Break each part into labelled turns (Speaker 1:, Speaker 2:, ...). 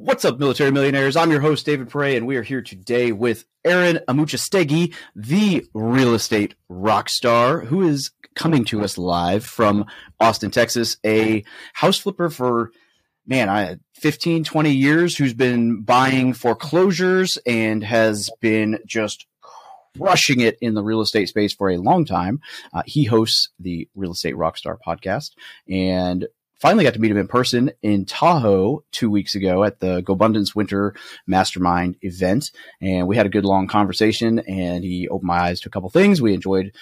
Speaker 1: What's up, military millionaires? I'm your host, David Pere, and we are here today with Aaron Amuchastegui, the real estate rock star, who is coming to us live from Austin, Texas, a house flipper for, man, I 15, 20 years, who's been buying foreclosures and has been just crushing it in the real estate space for a long time. Uh, he hosts the Real Estate Rockstar podcast, and finally got to meet him in person in Tahoe two weeks ago at the GoBundance Winter Mastermind event. And we had a good long conversation and he opened my eyes to a couple things. We enjoyed,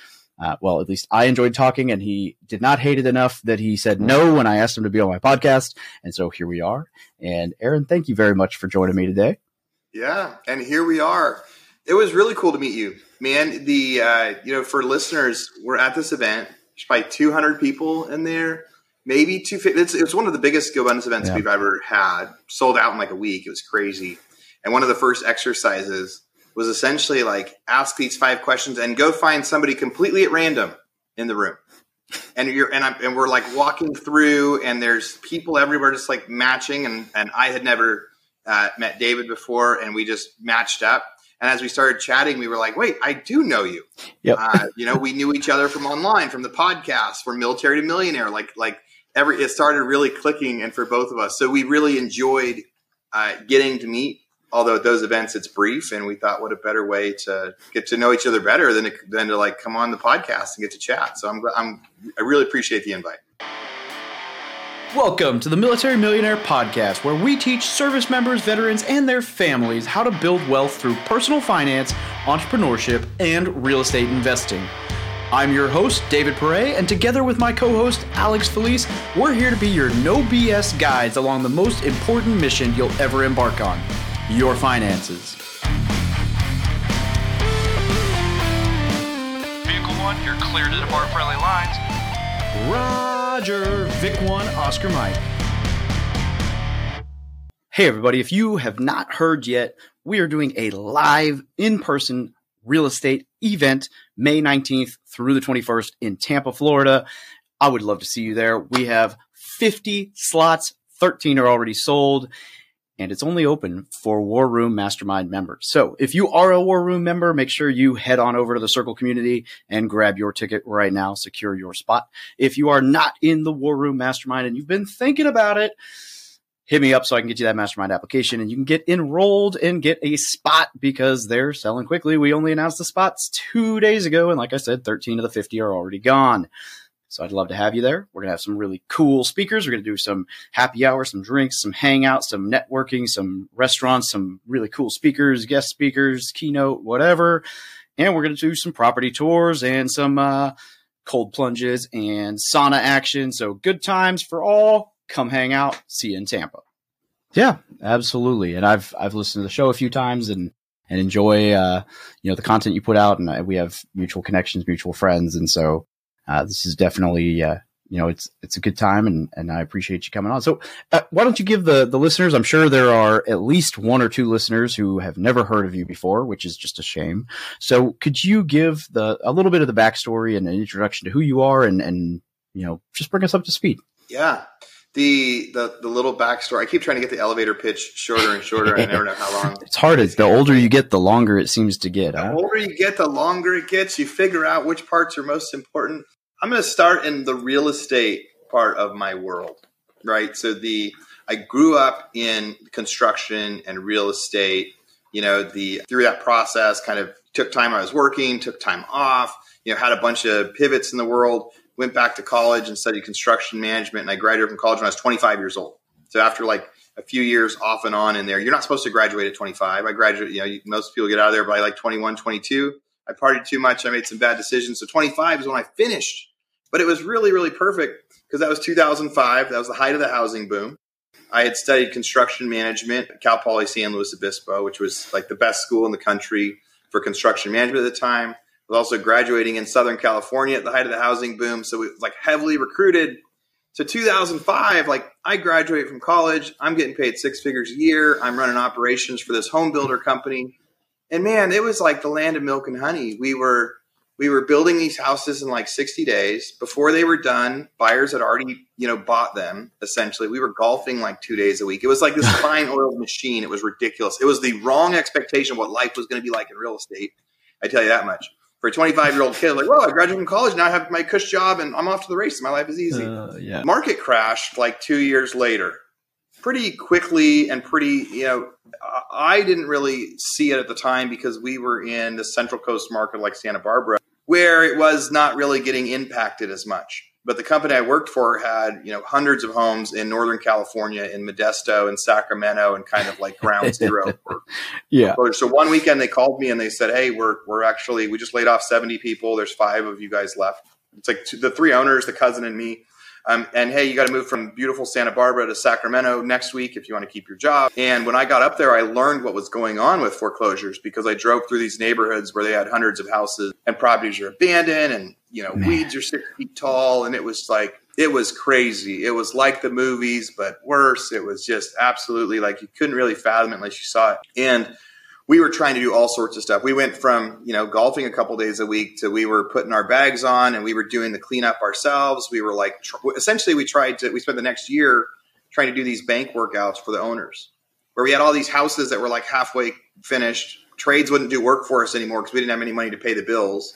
Speaker 1: uh, well, at least I enjoyed talking and he did not hate it enough that he said no when I asked him to be on my podcast. And so here we are. And Aaron, thank you very much for joining me today.
Speaker 2: Yeah. And here we are. It was really cool to meet you, man. The, uh, you know, for listeners, we're at this event. There's probably 200 people in there maybe two. It's, it was one of the biggest GoBundance events yeah. we've ever had. Sold out in like a week. It was crazy. And one of the first exercises was essentially like ask these five questions and go find somebody completely at random in the room. And you're and I'm and we're like walking through, and there's people everywhere just like matching. And and I had never uh, met David before, and we just matched up. And as we started chatting, we were like, wait, I do know you.
Speaker 1: Yep.
Speaker 2: Uh, you know, we knew each other from online, from the podcast, from military to millionaire. Like, like every it started really clicking and for both of us. So we really enjoyed uh, getting to meet although at those events. It's brief and we thought what a better way to get to know each other better than to, than to like come on the podcast and get to chat. So i'm, I'm i really appreciate the invite.
Speaker 1: Welcome to the Military Millionaire Podcast, where we teach service members, veterans, and their families how to build wealth through personal finance, entrepreneurship, and real estate investing. I'm your host, David Pere, and together with my co host, Alex Felice, we're here to be your no BS guides along the most important mission you'll ever embark on your finances.
Speaker 3: Vehicle 1, you're clear to depart friendly lines.
Speaker 1: Roger, Vic 1, Oscar Mike. Hey, everybody, if you have not heard yet, we are doing a live in person real estate event May 19th through the 21st in Tampa, Florida. I would love to see you there. We have 50 slots, 13 are already sold, and it's only open for War Room Mastermind members. So if you are a War Room member, make sure you head on over to the Circle community and grab your ticket right now, secure your spot. If you are not in the War Room Mastermind and you've been thinking about it, hit me up so I can get you that mastermind application and you can get enrolled and get a spot because they're selling quickly. We only announced the spots two days ago. And like I said, 13 of the 50 are already gone. So I'd love to have you there. We're going to have some really cool speakers. We're going to do some happy hour, some drinks, some hangouts, some networking, some restaurants, some really cool speakers, guest speakers, keynote, whatever. And we're going to do some property tours and some, uh, cold plunges and sauna action. So good times for all come hang out. See you in Tampa. Yeah, absolutely. And I've I've listened to the show a few times and and enjoy uh, you know the content you put out. And we have mutual connections, mutual friends, and so uh, this is definitely uh, you know it's it's a good time, and and I appreciate you coming on. So uh, why don't you give the the listeners? I'm sure there are at least one or two listeners who have never heard of you before, which is just a shame. So could you give the a little bit of the backstory and an introduction to who you are, and and you know just bring us up to speed?
Speaker 2: Yeah the the the little backstory. I keep trying to get the elevator pitch shorter and shorter. I never know how long.
Speaker 1: it's hard. It's the older you get, the longer it seems to get.
Speaker 2: The huh? older you get, the longer it gets. You figure out which parts are most important. I'm going to start in the real estate part of my world, right? So the I grew up in construction and real estate. You know, the through that process, kind of took time I was working, took time off. You know, had a bunch of pivots in the world went back to college and studied construction management. And I graduated from college when I was 25 years old. So after like a few years off and on in there, you're not supposed to graduate at 25. I graduated, you know, most people get out of there by like 21, 22. I partied too much. I made some bad decisions. So 25 is when I finished. But it was really, really perfect because that was 2005. That was the height of the housing boom. I had studied construction management at Cal Poly San Luis Obispo, which was like the best school in the country for construction management at the time was also graduating in Southern California at the height of the housing boom. So we like heavily recruited. So 2005, like I graduate from college, I'm getting paid six figures a year. I'm running operations for this home builder company. And man, it was like the land of milk and honey. We were we were building these houses in like 60 days. Before they were done, buyers had already, you know, bought them essentially. We were golfing like two days a week. It was like this fine oiled machine. It was ridiculous. It was the wrong expectation of what life was going to be like in real estate. I tell you that much. For a 25 year old kid, like, well, I graduated from college. Now I have my cush job and I'm off to the races. My life is easy.
Speaker 1: Uh, yeah.
Speaker 2: Market crashed like two years later pretty quickly and pretty, you know, I didn't really see it at the time because we were in the Central Coast market like Santa Barbara where it was not really getting impacted as much. But the company I worked for had, you know, hundreds of homes in Northern California, in Modesto, and Sacramento, and kind of like ground zero. for,
Speaker 1: yeah.
Speaker 2: So one weekend they called me and they said, "Hey, we're we're actually we just laid off seventy people. There's five of you guys left. It's like two, the three owners, the cousin, and me. Um, and hey, you got to move from beautiful Santa Barbara to Sacramento next week if you want to keep your job. And when I got up there, I learned what was going on with foreclosures because I drove through these neighborhoods where they had hundreds of houses and properties are abandoned and, you know, Man. weeds are six feet tall. And it was like, it was crazy. It was like the movies, but worse. It was just absolutely like you couldn't really fathom it unless you saw it. And we were trying to do all sorts of stuff. We went from, you know, golfing a couple days a week to we were putting our bags on and we were doing the cleanup ourselves. We were like, tr- essentially, we tried to, we spent the next year trying to do these bank workouts for the owners where we had all these houses that were like halfway finished. Trades wouldn't do work for us anymore because we didn't have any money to pay the bills.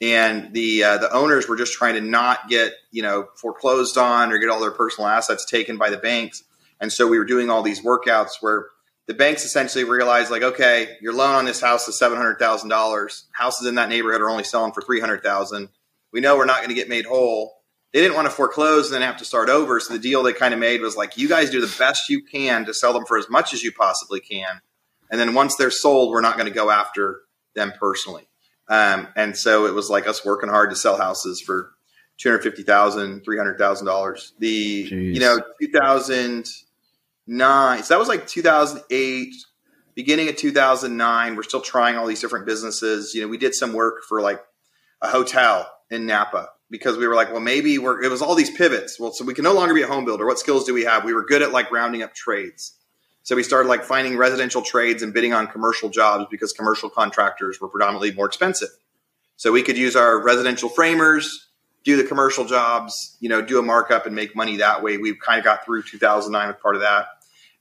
Speaker 2: And the uh, the owners were just trying to not get you know foreclosed on or get all their personal assets taken by the banks. And so we were doing all these workouts where the banks essentially realized like, okay, your loan on this house is seven hundred thousand dollars. Houses in that neighborhood are only selling for three hundred thousand. We know we're not going to get made whole. They didn't want to foreclose and then have to start over. So the deal they kind of made was like, you guys do the best you can to sell them for as much as you possibly can, and then once they're sold, we're not going to go after them personally. Um, and so it was like us working hard to sell houses for two hundred fifty thousand, three hundred thousand dollars. The Jeez. you know two thousand nine. So that was like 2008, beginning of 2009. We're still trying all these different businesses. You know, we did some work for like a hotel in Napa because we were like, well, maybe we're, it was all these pivots. Well, so we can no longer be a home builder. What skills do we have? We were good at like rounding up trades. So we started like finding residential trades and bidding on commercial jobs because commercial contractors were predominantly more expensive. So we could use our residential framers, do the commercial jobs, you know, do a markup and make money that way. We kind of got through 2009 with part of that.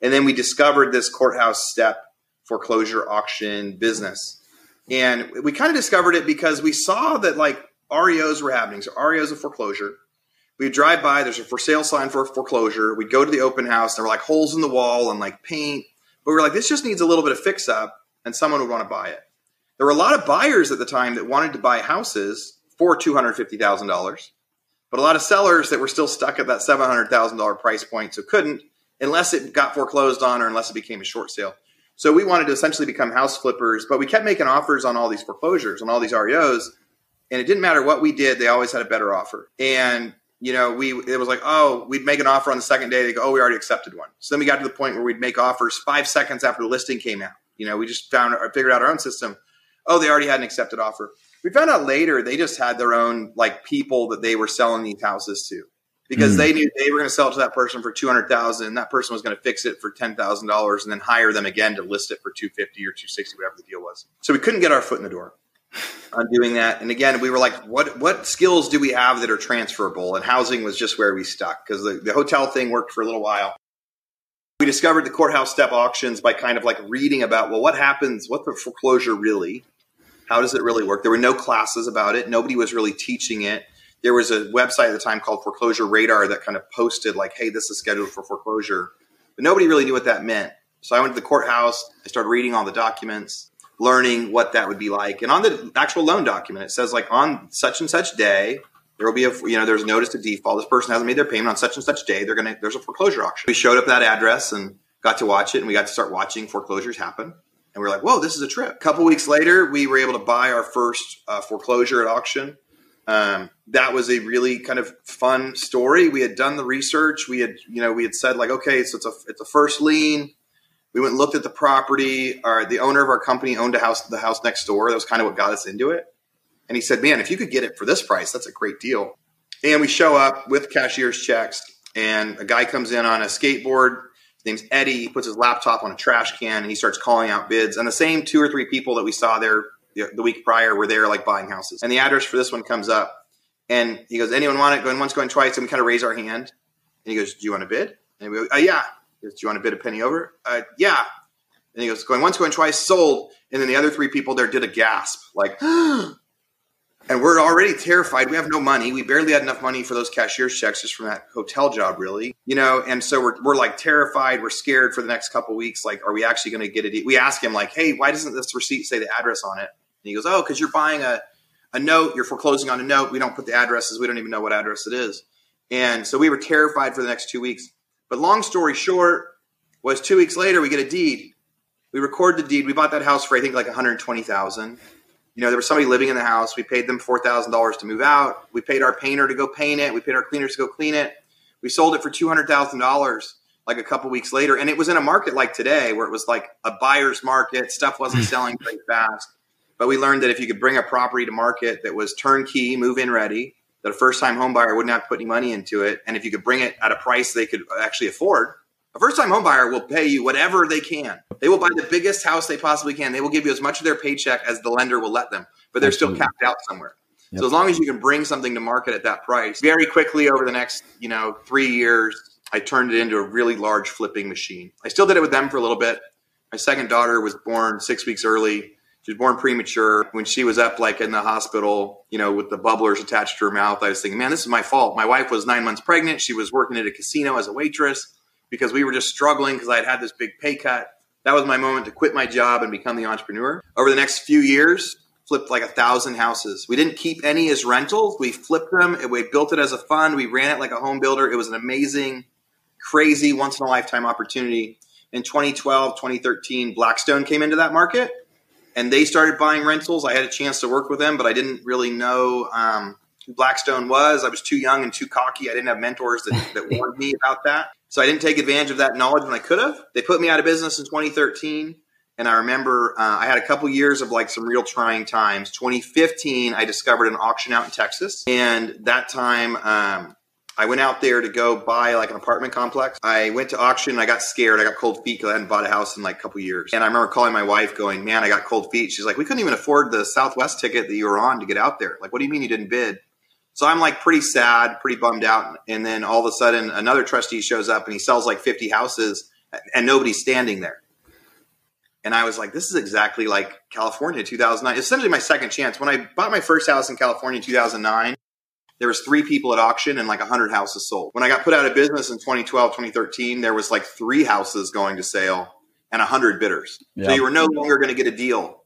Speaker 2: And then we discovered this courthouse step foreclosure auction business. And we kind of discovered it because we saw that like REOs were happening. So REOs of foreclosure. We'd drive by, there's a for sale sign for foreclosure. We'd go to the open house, and there were like holes in the wall and like paint. But we were like, this just needs a little bit of fix up, and someone would want to buy it. There were a lot of buyers at the time that wanted to buy houses for $250,000, but a lot of sellers that were still stuck at that $700,000 price point, so couldn't unless it got foreclosed on or unless it became a short sale. So we wanted to essentially become house flippers, but we kept making offers on all these foreclosures on all these REOs, and it didn't matter what we did; they always had a better offer. And you know, we it was like, oh, we'd make an offer on the second day. They go, oh, we already accepted one. So then we got to the point where we'd make offers five seconds after the listing came out. You know, we just found or figured out our own system. Oh, they already had an accepted offer. We found out later they just had their own like people that they were selling these houses to because mm. they knew they were going to sell it to that person for 200,000 and that person was going to fix it for $10,000 and then hire them again to list it for 250 or 260 whatever the deal was. So we couldn't get our foot in the door on doing that. And again, we were like what what skills do we have that are transferable? And housing was just where we stuck because the, the hotel thing worked for a little while. We discovered the courthouse step auctions by kind of like reading about well what happens, what the foreclosure really how does it really work? There were no classes about it. Nobody was really teaching it there was a website at the time called Foreclosure Radar that kind of posted like, "Hey, this is scheduled for foreclosure," but nobody really knew what that meant. So I went to the courthouse. I started reading all the documents, learning what that would be like. And on the actual loan document, it says like on such and such day, there will be a you know there's a notice to default. This person hasn't made their payment on such and such day. They're gonna there's a foreclosure auction. We showed up at that address and got to watch it, and we got to start watching foreclosures happen. And we are like, whoa, this is a trip. A couple weeks later, we were able to buy our first uh, foreclosure at auction. Um, that was a really kind of fun story. We had done the research. We had, you know, we had said like, okay, so it's a it's a first lien. We went and looked at the property. Our the owner of our company owned a house, the house next door. That was kind of what got us into it. And he said, "Man, if you could get it for this price, that's a great deal." And we show up with cashier's checks, and a guy comes in on a skateboard. His name's Eddie. He puts his laptop on a trash can and he starts calling out bids. And the same two or three people that we saw there the, the week prior were there like buying houses. And the address for this one comes up. And he goes, anyone want it? Going once, going twice. And we kind of raise our hand. And he goes, do you want to bid? And we go, uh, yeah. He goes, do you want to bid a penny over? Uh, yeah. And he goes, going once, going twice, sold. And then the other three people there did a gasp, like, and we're already terrified. We have no money. We barely had enough money for those cashier's checks just from that hotel job, really, you know. And so we're, we're like terrified. We're scared for the next couple weeks. Like, are we actually going to get it? We ask him like, hey, why doesn't this receipt say the address on it? And he goes, oh, because you're buying a a note. You're foreclosing on a note. We don't put the addresses. We don't even know what address it is. And so we were terrified for the next two weeks. But long story short, was two weeks later we get a deed. We record the deed. We bought that house for I think like 120,000 you know, there was somebody living in the house. We paid them four thousand dollars to move out. We paid our painter to go paint it. We paid our cleaners to go clean it. We sold it for two hundred thousand dollars like a couple weeks later, and it was in a market like today where it was like a buyer's market. Stuff wasn't selling very fast, but we learned that if you could bring a property to market that was turnkey, move in ready, that a first time home buyer wouldn't have to put any money into it, and if you could bring it at a price they could actually afford, a first time home buyer will pay you whatever they can. They will buy the biggest house they possibly can. They will give you as much of their paycheck as the lender will let them, but they're Absolutely. still capped out somewhere. Yep. So as long as you can bring something to market at that price, very quickly over the next, you know, three years, I turned it into a really large flipping machine. I still did it with them for a little bit. My second daughter was born six weeks early. She was born premature. When she was up, like in the hospital, you know, with the bubblers attached to her mouth, I was thinking, man, this is my fault. My wife was nine months pregnant. She was working at a casino as a waitress because we were just struggling because I had had this big pay cut. That was my moment to quit my job and become the entrepreneur. Over the next few years, flipped like a thousand houses. We didn't keep any as rentals. We flipped them. We built it as a fund. We ran it like a home builder. It was an amazing, crazy, once in a lifetime opportunity. In 2012, 2013, Blackstone came into that market and they started buying rentals. I had a chance to work with them, but I didn't really know um, who Blackstone was. I was too young and too cocky. I didn't have mentors that, that warned me about that. So I didn't take advantage of that knowledge when I could have. They put me out of business in 2013. And I remember uh, I had a couple years of like some real trying times. 2015, I discovered an auction out in Texas. And that time, um, I went out there to go buy like an apartment complex. I went to auction. I got scared. I got cold feet because I hadn't bought a house in like a couple years. And I remember calling my wife, going, "Man, I got cold feet." She's like, "We couldn't even afford the Southwest ticket that you were on to get out there. Like, what do you mean you didn't bid?" So I'm like pretty sad, pretty bummed out. And then all of a sudden, another trustee shows up and he sells like 50 houses and nobody's standing there. And I was like, this is exactly like California 2009. It's essentially my second chance. When I bought my first house in California in 2009, there was three people at auction and like 100 houses sold. When I got put out of business in 2012, 2013, there was like three houses going to sale and 100 bidders. Yep. So you were no longer going to get a deal.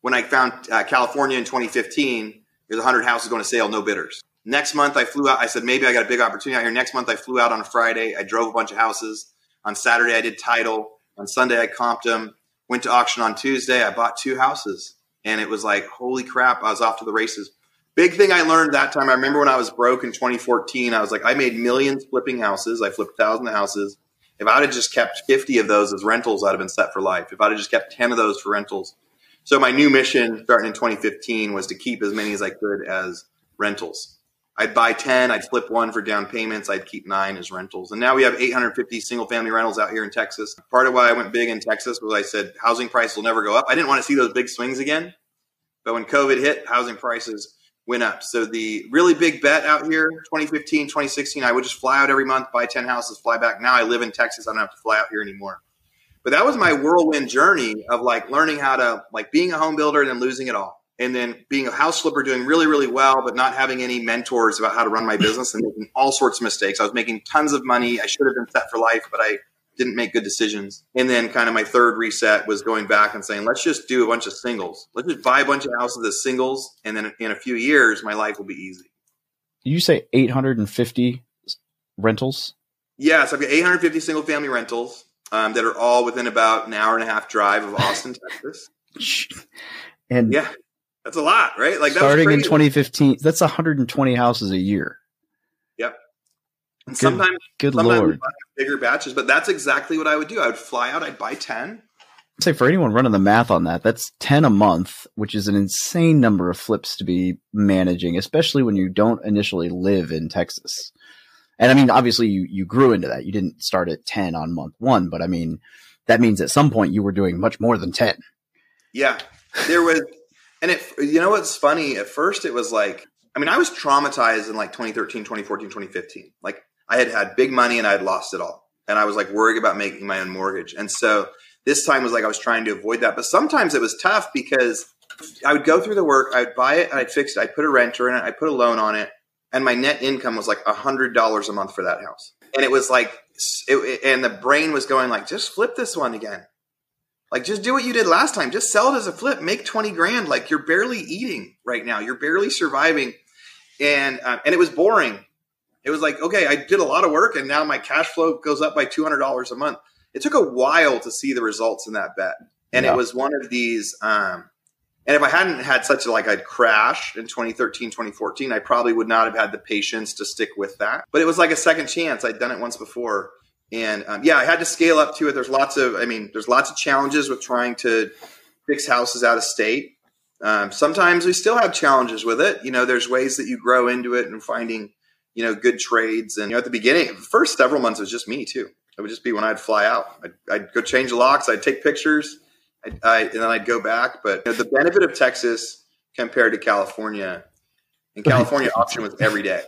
Speaker 2: When I found uh, California in 2015, there's 100 houses going to sale, no bidders. Next month, I flew out. I said, maybe I got a big opportunity out here. Next month, I flew out on a Friday. I drove a bunch of houses. On Saturday, I did title. On Sunday, I comped them. Went to auction on Tuesday. I bought two houses. And it was like, holy crap, I was off to the races. Big thing I learned that time. I remember when I was broke in 2014, I was like, I made millions flipping houses. I flipped thousands of houses. If I'd have just kept 50 of those as rentals, I'd have been set for life. If I'd have just kept 10 of those for rentals, so my new mission starting in 2015 was to keep as many as I could as rentals. I'd buy 10, I'd flip one for down payments, I'd keep nine as rentals. And now we have 850 single family rentals out here in Texas. Part of why I went big in Texas was I said housing prices will never go up. I didn't want to see those big swings again. But when COVID hit, housing prices went up. So the really big bet out here, 2015, 2016, I would just fly out every month, buy 10 houses, fly back. Now I live in Texas. I don't have to fly out here anymore. But that was my whirlwind journey of like learning how to like being a home builder and then losing it all. And then being a house flipper, doing really, really well, but not having any mentors about how to run my business and making all sorts of mistakes. I was making tons of money. I should have been set for life, but I didn't make good decisions. And then kind of my third reset was going back and saying, let's just do a bunch of singles. Let's just buy a bunch of houses as singles. And then in a few years, my life will be easy.
Speaker 1: You say 850 rentals?
Speaker 2: Yes, yeah, so I've got 850 single family rentals um, that are all within about an hour and a half drive of Austin, Texas.
Speaker 1: And
Speaker 2: yeah, that's a lot, right? Like
Speaker 1: starting in 2015, that's 120 houses a year.
Speaker 2: Yep. And good, sometimes,
Speaker 1: good
Speaker 2: sometimes
Speaker 1: lord,
Speaker 2: bigger batches, but that's exactly what I would do. I would fly out, I'd buy 10.
Speaker 1: I'd say for anyone running the math on that, that's 10 a month, which is an insane number of flips to be managing, especially when you don't initially live in Texas. And I mean, obviously you, you grew into that. You didn't start at 10 on month one, but I mean, that means at some point you were doing much more than 10.
Speaker 2: Yeah. There was, And it, you know what's funny? At first, it was like, I mean, I was traumatized in like 2013, 2014, 2015. Like, I had had big money and I had lost it all. And I was like worried about making my own mortgage. And so this time was like I was trying to avoid that. But sometimes it was tough because I would go through the work, I'd buy it, and I'd fix it. I'd put a renter in it, I'd put a loan on it, and my net income was like $100 a month for that house. And it was like, it, and the brain was going like, just flip this one again. Like, just do what you did last time. Just sell it as a flip. Make twenty grand. Like, you're barely eating right now. You're barely surviving, and um, and it was boring. It was like, okay, I did a lot of work, and now my cash flow goes up by two hundred dollars a month. It took a while to see the results in that bet, and
Speaker 1: Yeah.
Speaker 2: it was one of these. Um, and if I hadn't had such a like I'd crash in 2013, 2014, I probably would not have had the patience to stick with that. But it was like a second chance. I'd done it once before. And um, yeah, I had to scale up to it. There's lots of, I mean, there's lots of challenges with trying to fix houses out of state. Um, sometimes we still have challenges with it. You know, there's ways that you grow into it and finding, you know, good trades. And you know, at the beginning, the first several months it was just me too. It would just be when I'd fly out. I'd, I'd go change locks. I'd take pictures. I, I, and then I'd go back. But you know, the benefit of Texas compared to California, in California, auction was every day.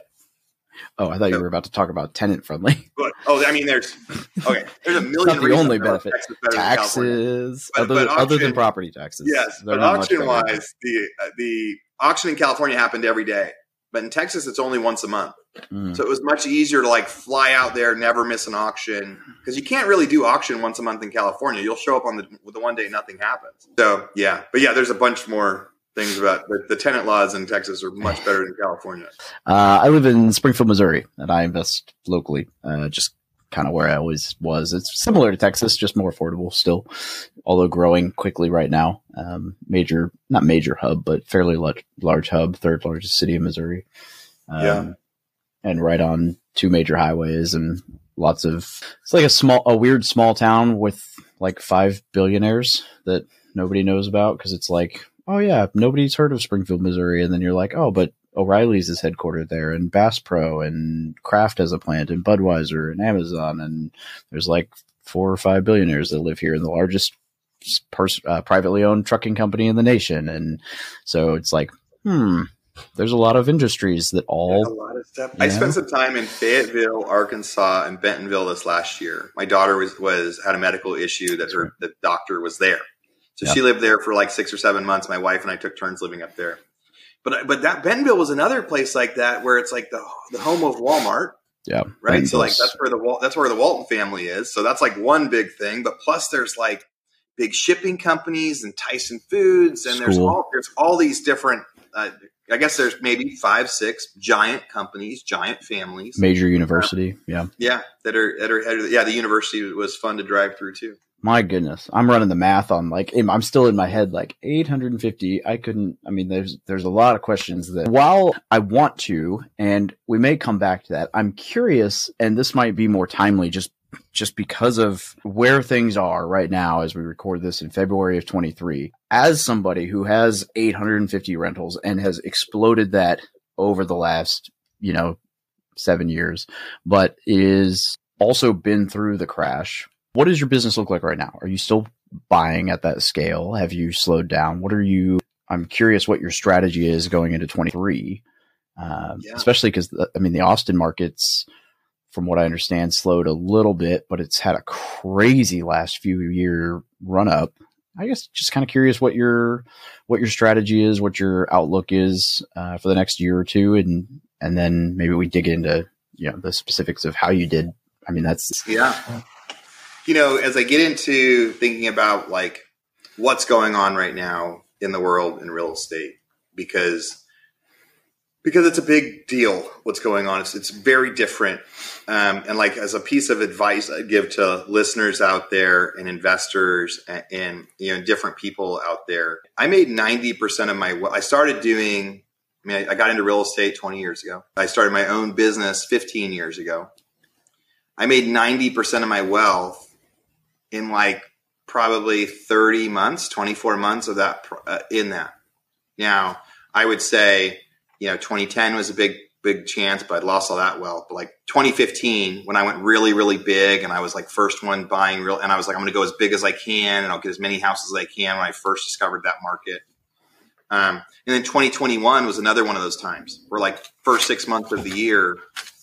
Speaker 1: Oh, I thought you were about to talk about tenant friendly
Speaker 2: But oh, I mean, there's okay. There's a million.
Speaker 1: Not the only benefit.
Speaker 2: Texas than California.
Speaker 1: taxes,
Speaker 2: But-
Speaker 1: other,
Speaker 2: but
Speaker 1: other than property taxes.
Speaker 2: Yes,
Speaker 1: They're
Speaker 2: but auction wise, the uh, the auction in California happened every day, but in Texas, it's only once a month.
Speaker 1: Mm.
Speaker 2: So it was much easier to like fly out there, never miss an auction because you can't really do auction once a month in California. You'll show up on the the one day nothing happens. So yeah, but yeah, there's a bunch more things about the, the tenant laws in Texas are much better than California.
Speaker 1: Uh, I live in Springfield, Missouri, and I invest locally, uh, just kind of where I always was. It's similar to Texas, just more affordable still, although growing quickly right now. Um, major, not major hub, but fairly large, large hub, third largest city in Missouri. Um,
Speaker 2: Yeah.
Speaker 1: And right on two major highways and lots of, it's like a small, a weird small town with like five billionaires that nobody knows about because it's like, oh yeah, nobody's heard of Springfield, Missouri. And then you're like, oh, but O'Reilly's is headquartered there, and Bass Pro, and Kraft has a plant, and Budweiser, and Amazon, and there's like four or five billionaires that live here, and the largest pers- uh, privately owned trucking company in the nation. And so it's like, hmm, there's a lot of industries that
Speaker 2: a
Speaker 1: all,
Speaker 2: lot of stuff. I spent some time in Fayetteville, Arkansas, and Bentonville this last year. My daughter was was had a medical issue that her the doctor was there, so
Speaker 1: Yeah.
Speaker 2: she lived there for like six or seven months. My wife and I took turns living up there. But but that Bentonville was another place like that where it's like the the home of Walmart,
Speaker 1: yeah,
Speaker 2: right? So like that's where the that's where the Walton family is. So that's like one big thing. But plus there's like big shipping companies and Tyson Foods, and there's all there's all these different. Uh, I guess there's maybe five, six giant companies, giant families.
Speaker 1: major university. Yeah.
Speaker 2: Yeah, that are that are headed. Yeah, the university was fun to drive through too.
Speaker 1: My goodness, I'm running the math on like I'm still in my head like 850. I couldn't. I mean, there's there's a lot of questions that while I want to, and we may come back to that. I'm curious, and this might be more timely just just because of where things are right now as we record this in February of 23. As somebody who has 850 rentals and has exploded that over the last you know seven years, but is also been through the crash what does your business look like right now? Are you still buying at that scale? Have you slowed down? What are you? I'm curious what your strategy is going into 23, um,
Speaker 2: Yeah.
Speaker 1: especially because I mean the Austin markets, from what I understand, slowed a little bit, but it's had a crazy last few year run up. I guess just kind of curious what your what your strategy is, what your outlook is uh, for the next year or two, and and then maybe we dig into you know the specifics of how you did. I mean that's
Speaker 2: Yeah. You know, as I get into thinking about like what's going on right now in the world in real estate, because because it's a big deal what's going on. It's it's very different. Um, and like as a piece of advice I give to listeners out there and investors and, and you know different people out there, I made ninety percent of my. I started doing. I mean, I, I got into real estate twenty years ago. I started my own business fifteen years ago. I made 90% of my wealth in like probably 30 months, 24 months of that uh, in that. Now, I would say, you know, 2010 was a big big chance, but I lost all that wealth. But like 2015 when I went really really big and I was like first one buying real and I was like I'm going to go as big as I can and I'll get as many houses as I can when I first discovered that market. Um, and then 2021 was another one of those times where, like, first six months of the year,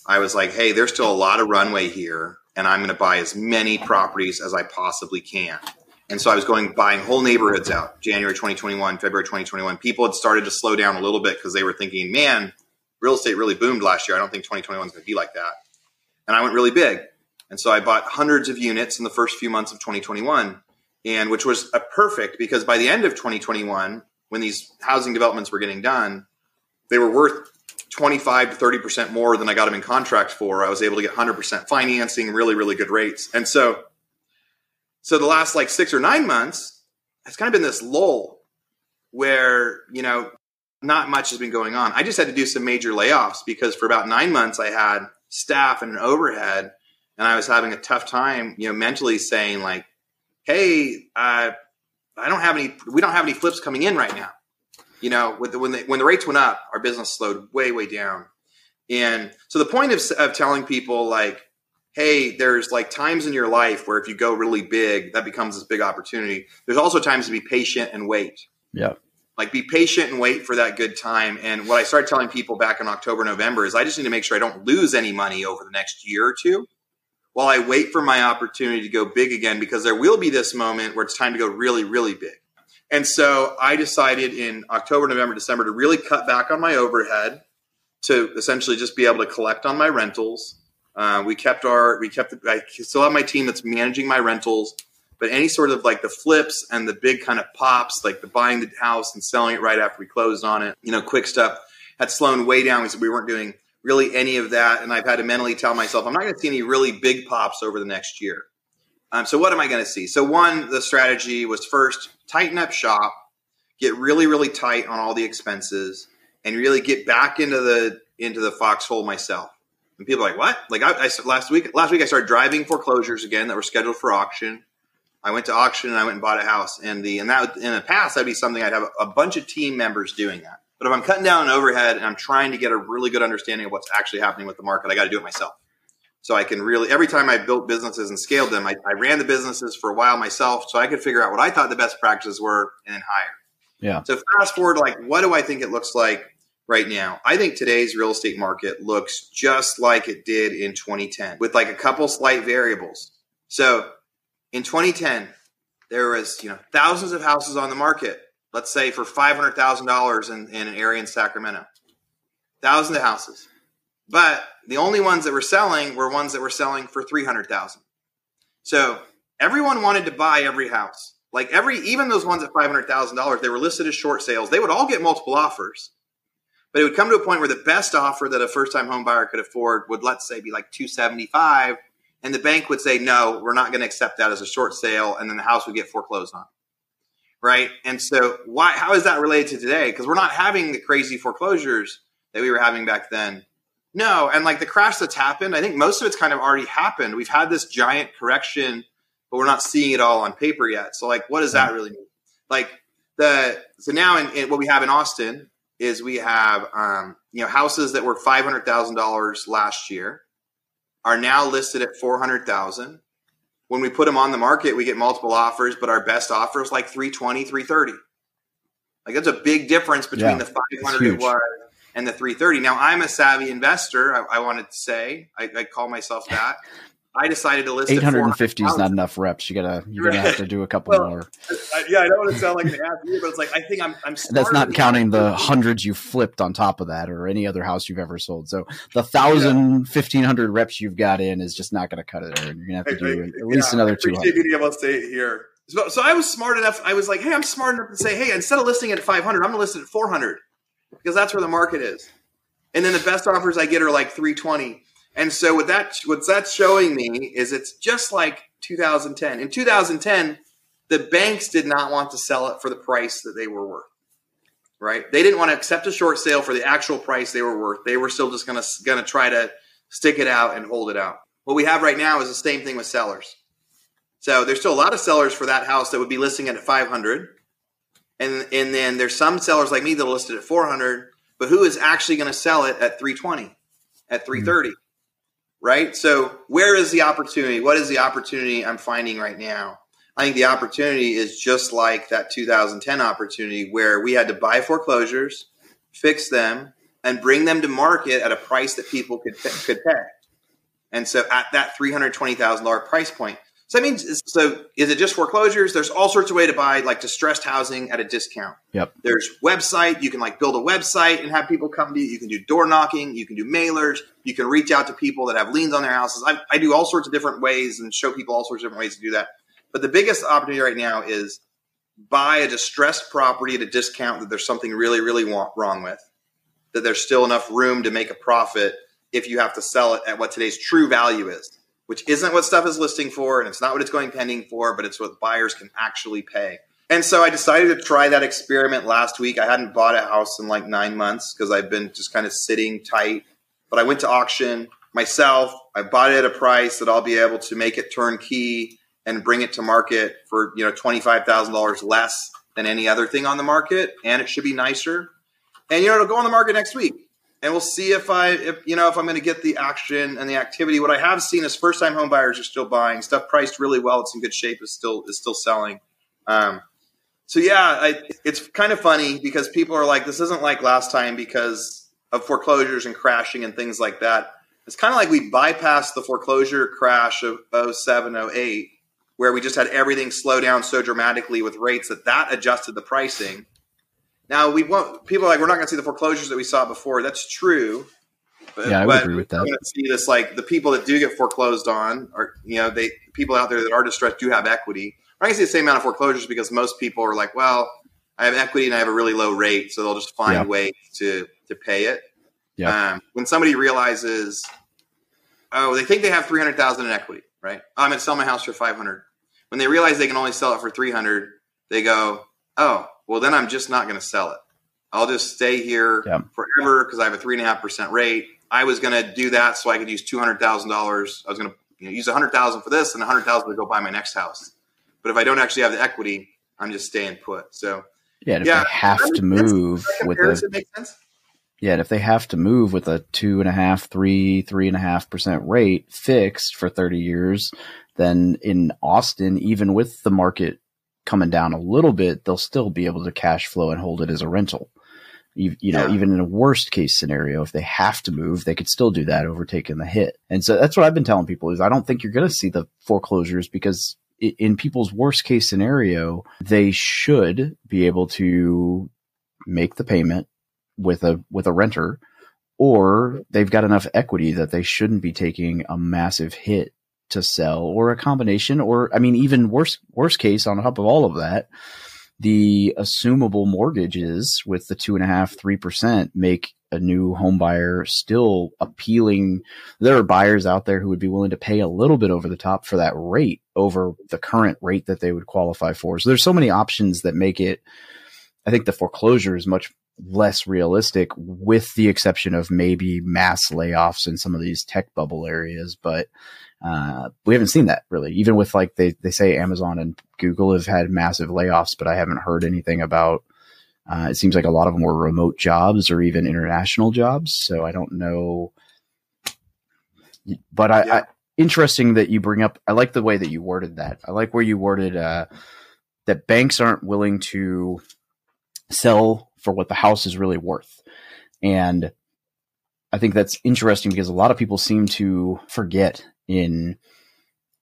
Speaker 2: I was like, hey, there's still a lot of runway here, and I'm going to buy as many properties as I possibly can. And so I was going buying whole neighborhoods out January 2021, February 2021. People had started to slow down a little bit because they were thinking, man, real estate really boomed last year. I don't think 2021 is going to be like that. And I went really big. And so I bought hundreds of units in the first few months of 2021, and which was a perfect because by the end of 2021, when these housing developments were getting done, they were worth 25 to 30% more than I got them in contract for. I was able to get 100% financing, really, really good rates. And so, so the last like six or nine months, it's kind of been this lull where, you know, not much has been going on. I just had to do some major layoffs because for about nine months I had staff and an overhead and I was having a tough time, you know, mentally saying like, Hey, uh, I don't have any, we don't have any flips coming in right now you know, the, when the, when the rates went up, our business slowed way way down. And so the point of, of telling people like, hey, there's like times in your life where if you go really big, that becomes this big opportunity. There's also times to be patient and wait.
Speaker 1: Yeah.
Speaker 2: Like be patient and wait for that good time. And what I started telling people back in October, November is I just need to make sure I don't lose any money over the next year or two while I wait for my opportunity to go big again because there will be this moment where it's time to go really, really big. And so I decided in October, November, December to really cut back on my overhead to essentially just be able to collect on my rentals. Uh, we kept our, we kept, I still have my team that's managing my rentals, but any sort of like the flips and the big kind of pops, like the buying the house and selling it right after we closed on it, you know, quick stuff had slowed way down. We said we weren't doing really any of that. And I've had to mentally tell myself, I'm not going to see any really big pops over the next year. Um, so what am I going to see? So one, the strategy was first tighten up shop, get really really tight on all the expenses, and really get back into the into the foxhole myself. And people are like, what? Like I, I last week last week I started driving foreclosures again that were scheduled for auction. I went to auction and I went and bought a house. And the and that in the past that'd be something I'd have a, bunch of team members doing that. But if I'm cutting down an overhead and I'm trying to get a really good understanding of what's actually happening with the market, I got to do it myself so I can really every time I built businesses and scaled them, I, I, ran the businesses for a while myself, so I could figure out what I thought the best practices were and then hire.
Speaker 1: Yeah.
Speaker 2: So fast forward, like, what do I think it looks like right now? I think today's real estate market looks just like it did in 2010, with like a couple slight variables. So in 2010, there was you know thousands of houses on the market. Let's say for five hundred thousand dollars in an area in Sacramento, thousands of houses. But the only ones that were selling were ones that were selling for 300,000. So everyone wanted to buy every house. Like every, even those ones at $500,000, they were listed as short sales. They would all get multiple offers. But it would come to a point where the best offer that a first time home buyer could afford would, let's say, be like 275 and the bank would say, no, we're not going to accept that as a short sale. And then the house would get foreclosed on. Right. And so why, how is that related to today? Because we're not having the crazy foreclosures that we were having back then no, and like the crash that's happened, I think most of it's kind of already happened. We've had this giant correction, but we're not seeing it all on paper yet. So, like, what does that really mean? Like the so now in, in what we have in Austin is we have um, you know houses that were five hundred thousand dollars last year are now listed at four hundred thousand. When we put them on the market, we get multiple offers, but our best offer is like 320, 330. Like that's a big difference between yeah, the 500 it was and the 330. Now, I'm a savvy investor. I, I wanted to say, I, I, call myself that. I decided to list
Speaker 1: 850 is not enough reps. You gotta, you're gonna have to do a couple well, more.
Speaker 2: I, yeah, I don't want to sound like an ass but it's like I think I'm. I'm
Speaker 1: That's not counting the hundreds you flipped on top of that, or any other house you've ever sold. So the thousand, yeah. fifteen hundred reps you've got in is just not going to cut it. You're gonna have to do at least yeah, another two hundred.
Speaker 2: Being able to say it here. So, so I was smart enough. I was like, hey, I'm smart enough to say, hey, instead of listing it at 500, I'm going to list it at 400 because that's where the market is. And then the best offers I get are like 320. And so what that what's that showing me is it's just like 2010. In 2010, the banks did not want to sell it for the price that they were worth. Right? They didn't want to accept a short sale for the actual price they were worth. They were still just going to try to stick it out and hold it out. What we have right now is the same thing with sellers. So there's still a lot of sellers for that house that would be listing it at 500. And and then there's some sellers like me that listed at 400 but who is actually going to sell it at 320 at 330 mm right? So where is the opportunity? What is the opportunity i'm finding right now? I think the opportunity is just like that 2010 opportunity where we had to buy foreclosures, fix them, and bring them to market at a price that people could could pay. And so at that three hundred twenty thousand dollar price point, so that means so is it just foreclosures? There's all sorts of way to buy like distressed housing at a discount.
Speaker 1: Yep.
Speaker 2: There's website. You can like build a website and have people come to you. You can do door knocking. You can do mailers. You can reach out to people that have liens on their houses. I, I do all sorts of different ways and show people all sorts of different ways to do that. But the biggest opportunity right now is buy a distressed property at a discount that there's something really, really wrong with. That there's still enough room to make a profit if you have to sell it at what today's true value is which isn't what stuff is listing for, and it's not what it's going pending for, but it's what buyers can actually pay. And so I decided to try that experiment last week. I hadn't bought a house in like nine months because I've been just kind of sitting tight. But I went to auction myself. I bought it at a price that I'll be able to make it turnkey and bring it to market for you know twenty five thousand dollars less than any other thing on the market, and it should be nicer. And you know it'll go on the market next week and we'll see if I, if you know, if I'm going to get the action and the activity. What I have seen is first time home buyers are still buying stuff priced really well. It's in good shape. is still is still selling. Um, so yeah, I, it's kind of funny because people are like, this isn't like last time because of foreclosures and crashing and things like that. It's kind of like we bypassed the foreclosure crash of 07, 08, where we just had everything slow down so dramatically with rates that that adjusted the pricing now we want people like we're not going to see the foreclosures that we saw before. That's true.
Speaker 1: But, yeah, I would agree with that.
Speaker 2: To see this like the people that do get foreclosed on, or you know, they people out there that are distressed do have equity. Going to see the same amount of foreclosures because most people are like, well, I have equity and I have a really low rate, so they'll just find yeah. ways to to pay it. Yeah. Um, when somebody realizes, oh, they think they have three hundred thousand in equity, right? I'm going to sell my house for five hundred. When they realize they can only sell it for three hundred, they go, oh, well, then I'm just not going to sell it. I'll just stay here yeah. forever because I have a three and a half percent rate. I was going to do that so I could use two hundred thousand dollars. I was going to you know, use a hundred thousand for this and a hundred thousand to go buy my next house. But if I don't actually have the equity, I'm just staying put. So
Speaker 1: yeah, and if yeah, they have to move with a yeah, and if they have to move with a two and a half, three, three and a half percent rate fixed for thirty years, then in Austin, even with the market coming down a little bit, they'll still be able to cash flow and hold it as a rental. You, you know, yeah. even in a worst case scenario, if they have to move, they could still do that over taking the hit. And so that's what I've been telling people is I don't think you're going to see the foreclosures because in people's worst case scenario, they should be able to make the payment with a, with a renter or they've got enough equity that they shouldn't be taking a massive hit to sell or a combination or I mean even worse worst case on top of all of that, the assumable mortgages with the two and a half, three percent make a new home buyer still appealing. There are buyers out there who would be willing to pay a little bit over the top for that rate over the current rate that they would qualify for. So there's so many options that make it I think the foreclosure is much less realistic with the exception of maybe mass layoffs in some of these tech bubble areas. But uh, we haven't seen that really. Even with like they they say Amazon and Google have had massive layoffs, but I haven't heard anything about. Uh, it seems like a lot of them were remote jobs or even international jobs. So I don't know. But I, yeah. I interesting that you bring up. I like the way that you worded that. I like where you worded uh, that banks aren't willing to sell for what the house is really worth, and I think that's interesting because a lot of people seem to forget in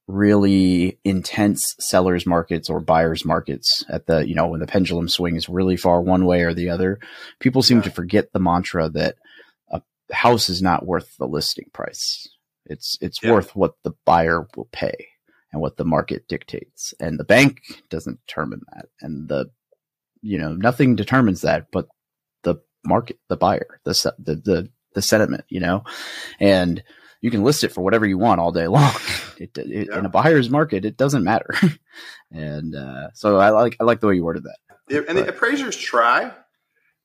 Speaker 1: really intense sellers markets or buyers markets at the you know when the pendulum swings really far one way or the other people seem yeah. to forget the mantra that a house is not worth the listing price it's it's yeah. worth what the buyer will pay and what the market dictates and the bank doesn't determine that and the you know nothing determines that but the market the buyer the the the, the sentiment you know and you can list it for whatever you want all day long. It, it, yeah. In a buyer's market, it doesn't matter. and uh, so I like I like the way you worded that.
Speaker 2: and the appraisers try,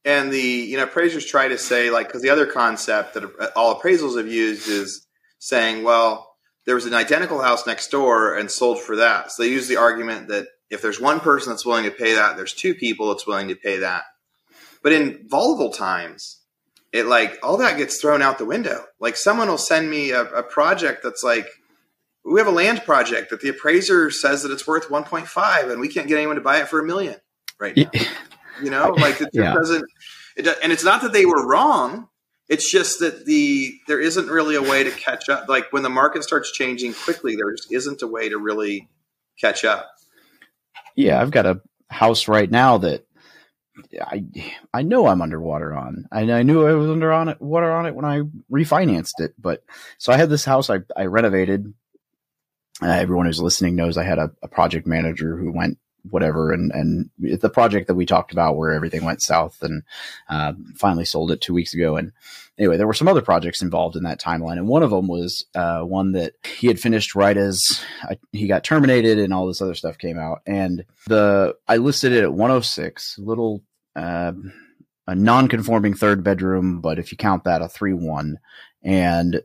Speaker 2: and the you know appraisers try to say like because the other concept that all appraisals have used is saying, well, there was an identical house next door and sold for that. So they use the argument that if there's one person that's willing to pay that, there's two people that's willing to pay that. But in volatile times, it like all that gets thrown out the window. Like someone will send me a, a project that's like we have a land project that the appraiser says that it's worth 1.5 and we can't get anyone to buy it for a million right now. you know, like it
Speaker 1: Yeah.
Speaker 2: doesn't, it, do- and it's not that they were wrong. It's just that the there isn't really a way to catch up. Like when the market starts changing quickly, there just isn't a way to really catch up.
Speaker 1: yeah, I've got a house right now that I I know I'm underwater on. I, I knew I was under on it water on it when I refinanced it. But so I had this house I I renovated. Uh, everyone who's listening knows I had a, a project manager who went whatever and and the project that we talked about where everything went south and uh, finally sold it two weeks ago and anyway there were some other projects involved in that timeline and one of them was uh, one that he had finished right as I, he got terminated and all this other stuff came out. And the i listed it at 106 little uh, a non-conforming third bedroom but if you count that a 3-1 and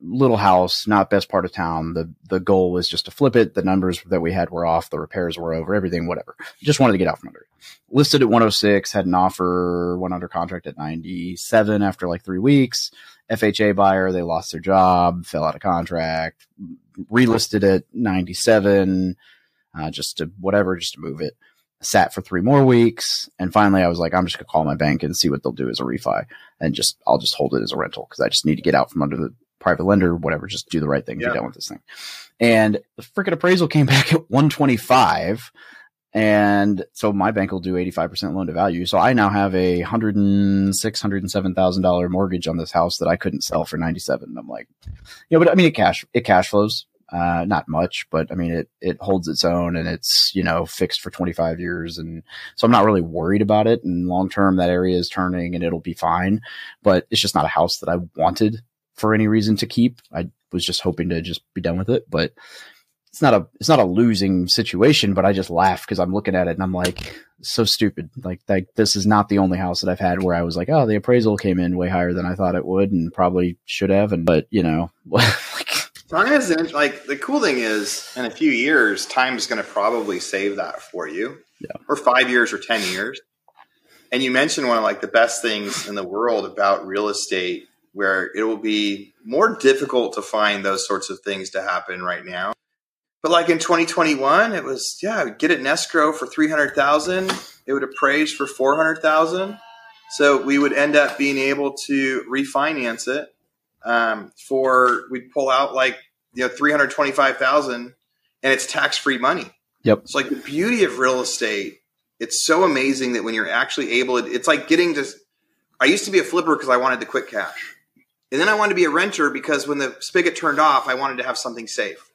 Speaker 1: little house not best part of town. The the goal was just to flip it. The numbers that we had were off. The repairs were over. Everything whatever. Just wanted to get out from under it. Listed at 106 had an offer went under contract at 97 after like three weeks. Fha buyer they lost their job fell out of contract relisted at 97 uh, just to whatever just to move it. Sat for three more weeks and finally i was like i'm just gonna call my bank and see what they'll do as a refi and just i'll just hold it as a rental because i just need to get out from under the private lender whatever just do the right thing
Speaker 2: Yeah.
Speaker 1: be done with this thing and the freaking appraisal came back at 125 and so my bank will do 85% loan to value so i now have a 106 107000 dollar mortgage on this house that i couldn't sell for 97 i'm like you know but i mean it cash it cash flows uh, not much, but I mean, it, it holds its own and it's, you know, fixed for 25 years. And so I'm not really worried about it. And long term, that area is turning and it'll be fine, but it's just not a house that I wanted for any reason to keep. I was just hoping to just be done with it, but it's not a, it's not a losing situation, but I just laugh because I'm looking at it and I'm like, so stupid. Like, like this is not the only house that I've had where I was like, oh, the appraisal came in way higher than I thought it would and probably should have. And, but you know, like,
Speaker 2: Time is like the cool thing is in a few years, time is going to probably save that for you.
Speaker 1: Yeah.
Speaker 2: Or five years or ten years. And you mentioned one of like the best things in the world about real estate, where it will be more difficult to find those sorts of things to happen right now. But like in 2021, it was yeah, get it in escrow for 300,000. It would appraise for 400,000. So we would end up being able to refinance it um, for we'd pull out like you know 325,000 and it's tax-free money.
Speaker 1: Yep.
Speaker 2: It's like the beauty of real estate. It's so amazing that when you're actually able to it's like getting to I used to be a flipper because I wanted the quick cash. And then I wanted to be a renter because when the spigot turned off, I wanted to have something safe.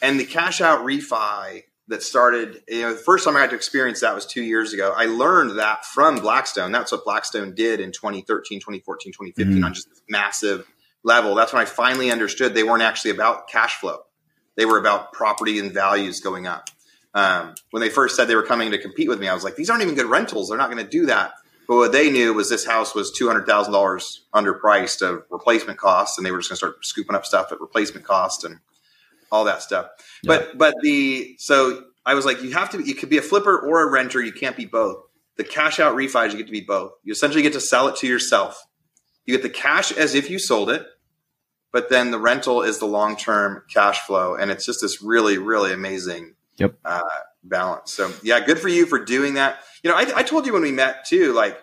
Speaker 2: And the cash out refi that started, you know, the first time I got to experience that was two years ago. I learned that from Blackstone. That's what Blackstone did in 2013, 2014, 2015
Speaker 1: Mhm.
Speaker 2: on just this massive level. That's when I finally understood they weren't actually about cash flow. They were about property and values going up. Um, when they first said they were coming to compete with me, I was like, these aren't even good rentals. They're not going to do that. But what they knew was this house was two hundred thousand dollars underpriced of replacement costs, and they were just going to start scooping up stuff at replacement cost and all that stuff. But but the so I was like, you have to you could be a flipper or a renter. You can't be both. The cash out refis, you get to be both. You essentially get to sell it to yourself. You get the cash as if you sold it, but then the rental is the long term cash flow, and it's just this really really amazing
Speaker 1: Yep.
Speaker 2: uh, balance. So yeah, good for you for doing that. You know, I, I told you when we met too. Like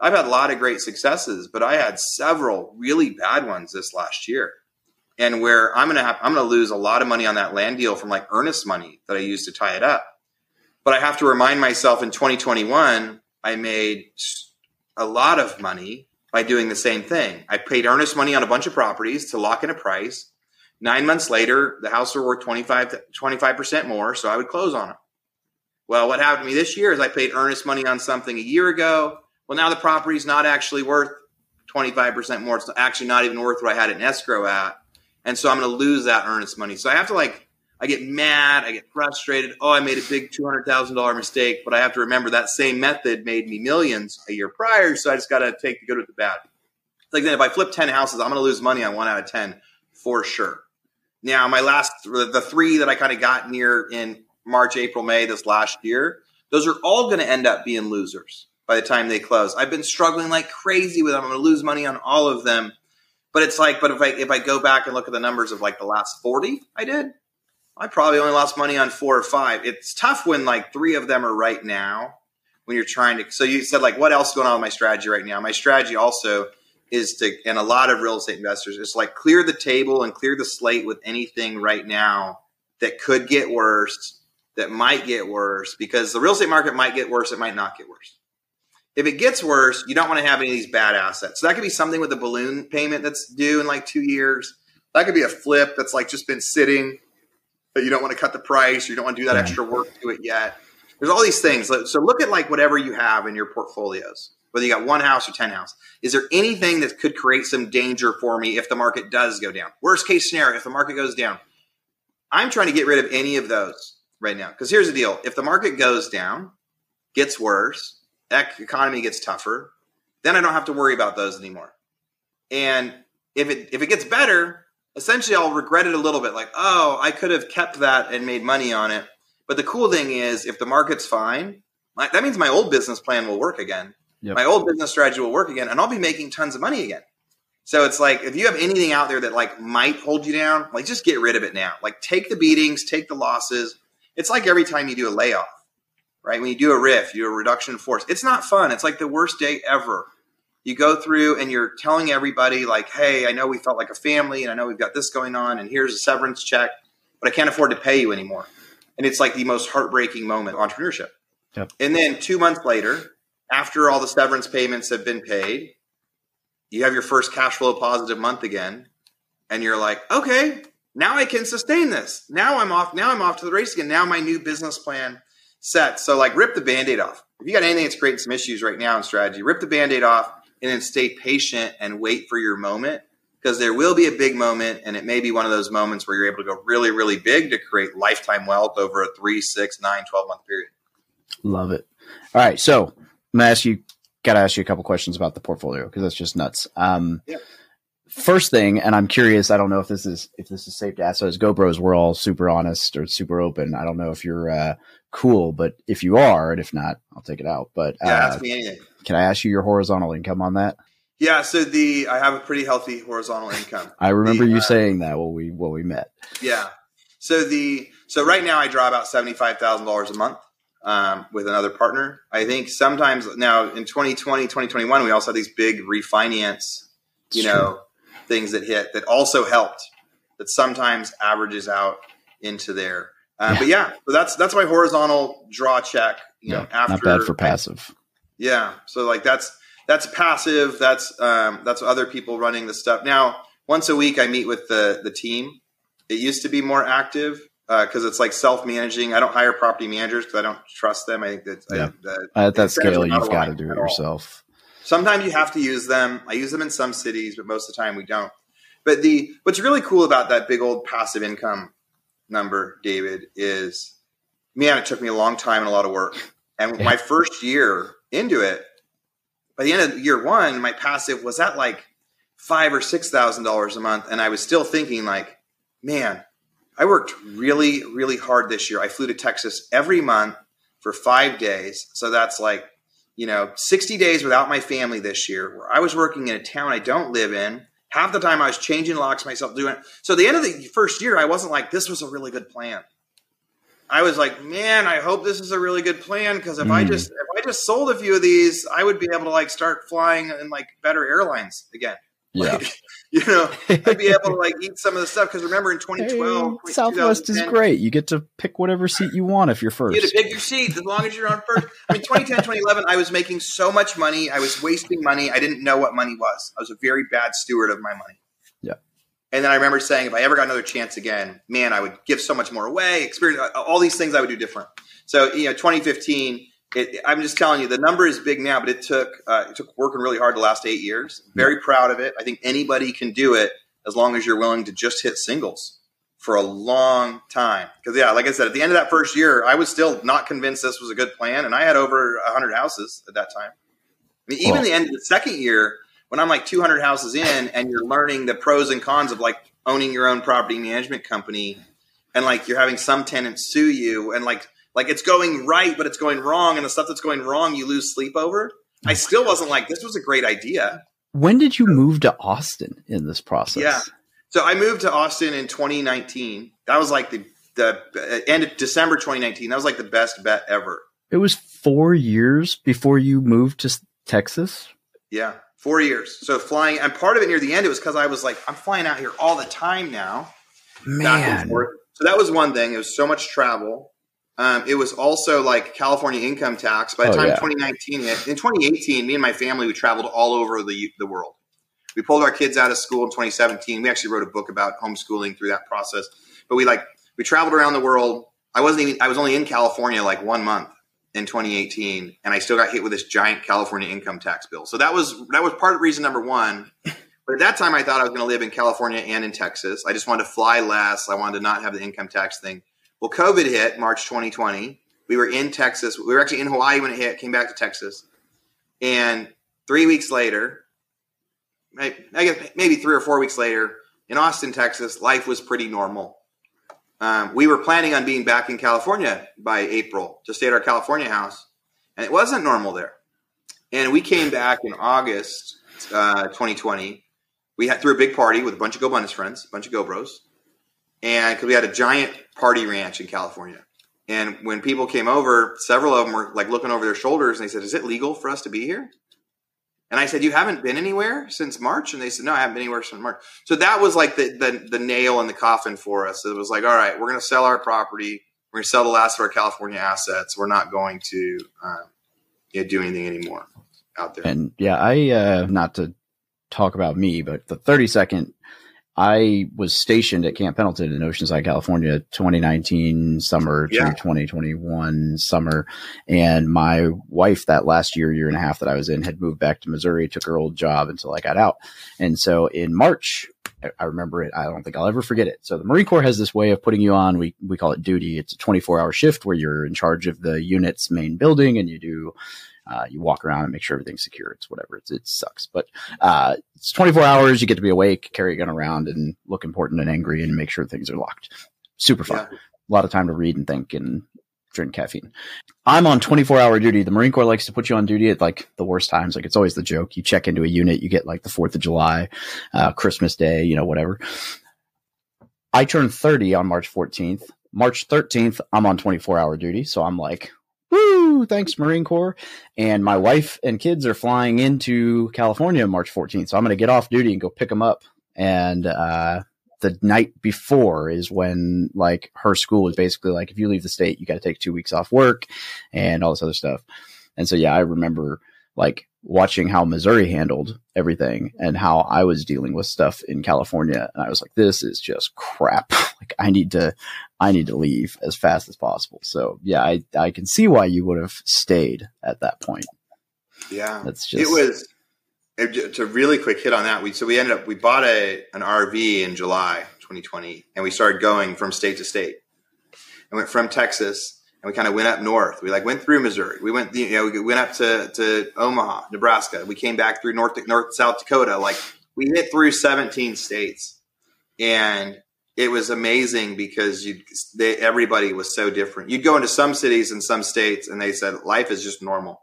Speaker 2: I've had a lot of great successes, but I had several really bad ones this last year. And where I'm gonna have, I'm gonna lose a lot of money on that land deal from like earnest money that I used to tie it up. But I have to remind myself in 2021, I made a lot of money by doing the same thing. I paid earnest money on a bunch of properties to lock in a price. Nine months later, the house were worth 25, 25% more, so I would close on them. Well, what happened to me this year is I paid earnest money on something a year ago. Well, now the property's not actually worth 25% more. It's actually not even worth what I had in escrow at. And so I'm going to lose that earnest money. So I have to like, I get mad, I get frustrated. Oh, I made a big $200,000 mistake, but I have to remember that same method made me millions a year prior. So I just got to take the good with the bad. Like then if I flip 10 houses, I'm going to lose money on one out of 10 for sure. Now, my last, the three that I kind of got near in March, April, May this last year, those are all going to end up being losers by the time they close. I've been struggling like crazy with them. I'm going to lose money on all of them. But it's like, but if I if I go back and look at the numbers of like the last forty, I did. I probably only lost money on four or five. It's tough when like three of them are right now when you're trying to. So you said like, what else is going on with my strategy right now? My strategy also is to, and a lot of real estate investors is like clear the table and clear the slate with anything right now that could get worse, that might get worse, because the real estate market might get worse, it might not get worse. If it gets worse, you don't want to have any of these bad assets. So that could be something with a balloon payment that's due in like two years. That could be a flip that's like just been sitting, but you don't want to cut the price, or you don't want to do that extra work to it yet. There's all these things. So look at like whatever you have in your portfolios, whether you got one house or 10 house. Is there anything that could create some danger for me if the market does go down? Worst case scenario, if the market goes down, I'm trying to get rid of any of those right now. Because here's the deal if the market goes down, gets worse, ec- economy gets tougher, then I don't have to worry about those anymore. And if it if it gets better, essentially I'll regret it a little bit. Like, oh, I could have kept that and made money on it. But the cool thing is, if the market's fine, my, that means my old business plan will work again.
Speaker 1: Yep.
Speaker 2: My old business strategy will work again, and I'll be making tons of money again. So it's like if you have anything out there that like might hold you down, like just get rid of it now. Like take the beatings, take the losses. It's like every time you do a layoff, right? When you do a riff, you do a reduction in force. It's not fun. It's like the worst day ever. You go through and you're telling everybody like, "Hey, I know we felt like a family, and I know we've got this going on, and here's a severance check, but I can't afford to pay you anymore." And it's like the most heartbreaking moment of entrepreneurship.
Speaker 1: Yep.
Speaker 2: And then two months later, after all the severance payments have been paid, you have your first cash flow positive month again, and you're like, okay, now I can sustain this. Now I'm off. Now I'm off to the race again. Now my new business plan set. So like, rip the band-aid off. If you got anything that's creating some issues right now in strategy, rip the band-aid off and then stay patient and wait for your moment because there will be a big moment, and it may be one of those moments where you're able to go really, really big to create lifetime wealth over a three, six, nine, 12 month period.
Speaker 1: Love it. All right, so I'm gonna ask you. Got to ask you a couple questions about the portfolio because that's just nuts. Um,
Speaker 2: Yeah.
Speaker 1: First thing, and I'm curious. I don't know if this is if this is safe to ask. So as GoBros, we're all super honest or super open. I don't know if you're uh, cool, but if you are, and if not, I'll take it out. But
Speaker 2: Yeah,
Speaker 1: uh,
Speaker 2: ask me anything.
Speaker 1: can I ask you your horizontal income on that?
Speaker 2: Yeah, so the I have a pretty healthy horizontal income.
Speaker 1: I remember
Speaker 2: The,
Speaker 1: you
Speaker 2: uh,
Speaker 1: saying that when we when we met.
Speaker 2: Yeah. So the so right now I draw about seventy five thousand dollars a month um, with another partner. I think sometimes now in 2020, 2021, we also had these big refinance, you
Speaker 1: It's
Speaker 2: know, things that hit that also helped. That sometimes averages out into there. Uh,
Speaker 1: Yeah.
Speaker 2: But yeah, so that's that's my horizontal draw check. You know, after
Speaker 1: not bad for passive.
Speaker 2: yeah. So like that's that's passive. That's um, that's other people running the stuff. Now, once a week, I meet with the the team. It used to be more active because it's like self managing. I don't hire property managers because I don't trust them. I think that I-
Speaker 1: Yeah.
Speaker 2: that-
Speaker 1: At that scale, you've got to do it yourself.
Speaker 2: Sometimes you have to use them. I use them in some cities, but most of the time we don't. But the what's really cool about that big old passive income number, David, is man, it took me a long time and a lot of work. And
Speaker 1: Yeah.
Speaker 2: my first year into it, by the end of year one, my passive was at like five or six thousand dollars a month, and I was still thinking like, man, I worked really, really hard this year. I flew to Texas every month for five days, so that's like you know, 60 days without my family this year, where I was working in a town I don't live in. Half the time I was changing locks myself, doing it. So at the end of the first year, I wasn't like, this was a really good plan. I was like, man, I hope this is a really good plan because if I
Speaker 1: Mm.
Speaker 2: just if I just sold a few of these, I would be able to like start flying in like better airlines again.
Speaker 1: Yeah.
Speaker 2: Like, you know, I'd be able to like eat some of the stuff because remember in 2012,
Speaker 1: Hey, Southwest is great. You get to pick whatever seat you want if you're
Speaker 2: you had
Speaker 1: first.
Speaker 2: to pick your seat as long as you're on first. I mean, 2010, 2011, I was making so much money. I was wasting money. I didn't know what money was. I was a very bad steward of my money.
Speaker 1: Yeah.
Speaker 2: And then I remember saying, if I ever got another chance again, man, I would give so much more away, experience all these things I would do different. So, you know, 2015, it, I'm just telling you, the number is big now, but it took uh, it took working really hard the last eight years. Very proud of it. I think anybody can do it as long as you're willing to just hit singles for a long time. Because yeah, like I said, at the end of that first year, I was still not convinced this was a good plan, and I had over hundred houses at that time. I mean, even
Speaker 1: Well-
Speaker 2: the end of the second year, when I'm like 200 houses in, and you're learning the pros and cons of like owning your own property management company, and like you're having some tenants sue you, and like like it's going right, but it's going wrong, and the stuff that's going wrong, you lose sleep over. I still wasn't like this was a great idea.
Speaker 1: when did you move to Austin in this process?
Speaker 2: Yeah. So I moved to Austin in 2019. That was like the the uh, end of December 2019. That was like the best bet ever.
Speaker 1: It was four years before you moved to Texas.
Speaker 2: Yeah, four years. So flying, and part of it near the end, it was because I was like, I'm flying out here all the time now. back and
Speaker 1: Man,
Speaker 2: forth. So that was one thing. It was so much travel. Um, it was also like California income tax. By the
Speaker 1: Oh,
Speaker 2: time
Speaker 1: yeah.
Speaker 2: 2019 hit, in 2018, me and my family we traveled all over the the world. We pulled our kids out of school in 2017. We actually wrote a book about homeschooling through that process. But we like we traveled around the world. I wasn't even I was only in California like one month in 2018, and I still got hit with this giant California income tax bill. So that was that was part of reason number one. But at that time, I thought I was going to live in California and in Texas. I just wanted to fly less. I wanted to not have the income tax thing. Well, COVID hit March 2020. We were in Texas. We were actually in Hawaii when it hit. Came back to Texas, and three weeks later, I guess maybe three or four weeks later, in Austin, Texas, life was pretty normal. Um, we were planning on being back in California by April to stay at our California house, and it wasn't normal there. And we came back in August uh, 2020. We had threw a big party with a bunch of GoBundance friends, a bunch of GoBros, and because we had a giant party ranch in California. And when people came over, several of them were like looking over their shoulders, and they said, "Is it legal for us to be here?" And I said, "You haven't been anywhere since March?" And they said, "No, I haven't been anywhere since March." So that was like the the, the nail in the coffin for us. It was like, "All right, we're going to sell our property. We're going to sell the last of our California assets. We're not going to um, do anything anymore out there."
Speaker 1: and yeah, I uh, not to talk about me, but the thirty second, I was stationed at Camp Pendleton in Oceanside, California, 2019 summer to 2021 summer, and my wife that last year, year and a half that I was in, had moved back to Missouri, took her old job until I got out, and so in March. I- I remember it. I don't think I'll ever forget it. So the Marine Corps has this way of putting you on. We we call it duty. It's a 24 hour shift where you're in charge of the unit's main building and you do uh, you walk around and make sure everything's secure. It's whatever. It's, it sucks, but uh, it's 24 hours. You get to be awake, carry a gun around, and look important and angry, and make sure things are locked. Super fun.
Speaker 2: Yeah.
Speaker 1: A lot of time to read and think and drink caffeine. I'm on 24 hour duty. The Marine Corps likes to put you on duty at like the worst times. Like it's always the joke. You check into a unit, you get like the 4th of July, uh, Christmas Day, you know, whatever. I turned 30 on March 14th. March 13th, I'm on 24 hour duty. So I'm like, woo, thanks, Marine Corps. And my wife and kids are flying into California March 14th. So I'm going to get off duty and go pick them up. And, uh, the night before is when like her school is basically like, if you leave the state, you got to take two weeks off work and all this other stuff. And so, yeah, I remember like watching how Missouri handled everything and how I was dealing with stuff in California. And I was like, this is just crap. like I need to, I need to leave as fast as possible. So yeah, I, I can see why you would have stayed at that point.
Speaker 2: Yeah,
Speaker 1: That's just,
Speaker 2: it was it, to really quick hit on that. We so we ended up we bought a an RV in July 2020, and we started going from state to state. And went from Texas, and we kind of went up north. We like went through Missouri. We went you know we went up to to Omaha, Nebraska. We came back through North North South Dakota. Like we hit through 17 states, and it was amazing because you they, everybody was so different. You'd go into some cities and some states, and they said life is just normal.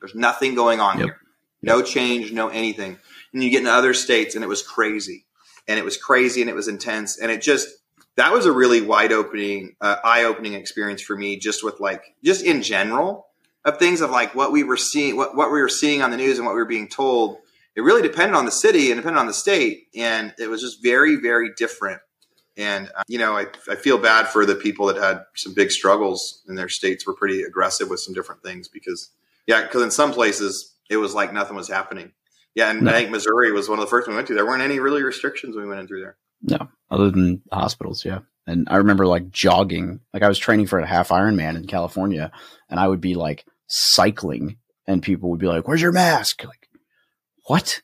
Speaker 2: There's nothing going on
Speaker 1: Yep.
Speaker 2: here. No change, no anything. And you get into other states, and it was crazy, and it was crazy, and it was intense, and it just that was a really wide opening, uh, eye opening experience for me. Just with like, just in general of things of like what we were seeing, what what we were seeing on the news, and what we were being told. It really depended on the city and depended on the state, and it was just very, very different. And uh, you know, I, I feel bad for the people that had some big struggles in their states. Were pretty aggressive with some different things because, yeah, because in some places it was like nothing was happening. Yeah, and
Speaker 1: No.
Speaker 2: I think Missouri was one of the first we went to. There weren't any really restrictions when we went in through there.
Speaker 1: No, other than hospitals, yeah. And I remember like jogging, like I was training for a half Ironman in California, and I would be like cycling, and people would be like, "Where's your mask?" Like, what?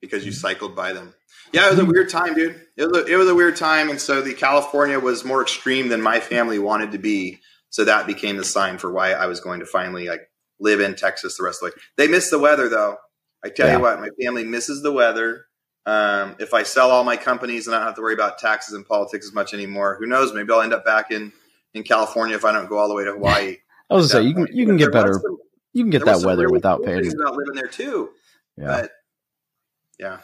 Speaker 2: because you cycled by them. Yeah, it was a weird time, dude. It was a, it was a weird time, and so the California was more extreme than my family wanted to be. So that became the sign for why I was going to finally like live in Texas the rest of the way. They miss the weather though. I tell
Speaker 1: Yeah.
Speaker 2: you what, my family misses the weather. Um, if I sell all my companies and I don't have to worry about taxes and politics as much anymore, who knows? Maybe I'll end up back in in California if I don't go all the way to Hawaii.
Speaker 1: I was gonna say you can you can get better
Speaker 2: some-
Speaker 1: you can get that weather
Speaker 2: really
Speaker 1: without
Speaker 2: cool
Speaker 1: paying.
Speaker 2: about living there too.
Speaker 1: Yeah,
Speaker 2: But Yeah.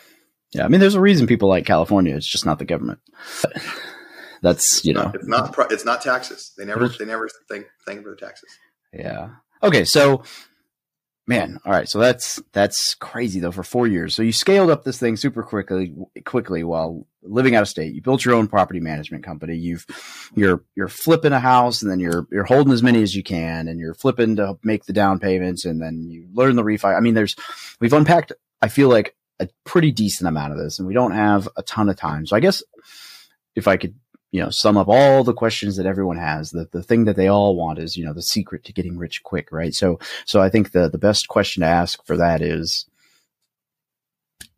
Speaker 1: Yeah, I mean, there's a reason people like California. It's just not the government. That's you know,
Speaker 2: It's not. It's not taxes. They never. They never think think for the taxes.
Speaker 1: yeah. Okay, so man, all right, so that's that's crazy though. For four years, so you scaled up this thing super quickly, quickly while living out of state. You built your own property management company. You've you're you're flipping a house, and then you're you're holding as many as you can, and you're flipping to make the down payments, and then you learn the refi. I mean, there's we've unpacked. I feel like a pretty decent amount of this, and we don't have a ton of time. So I guess if I could, you know, sum up all the questions that everyone has, the the thing that they all want is, you know, the secret to getting rich quick, right? So so I think the the best question to ask for that is,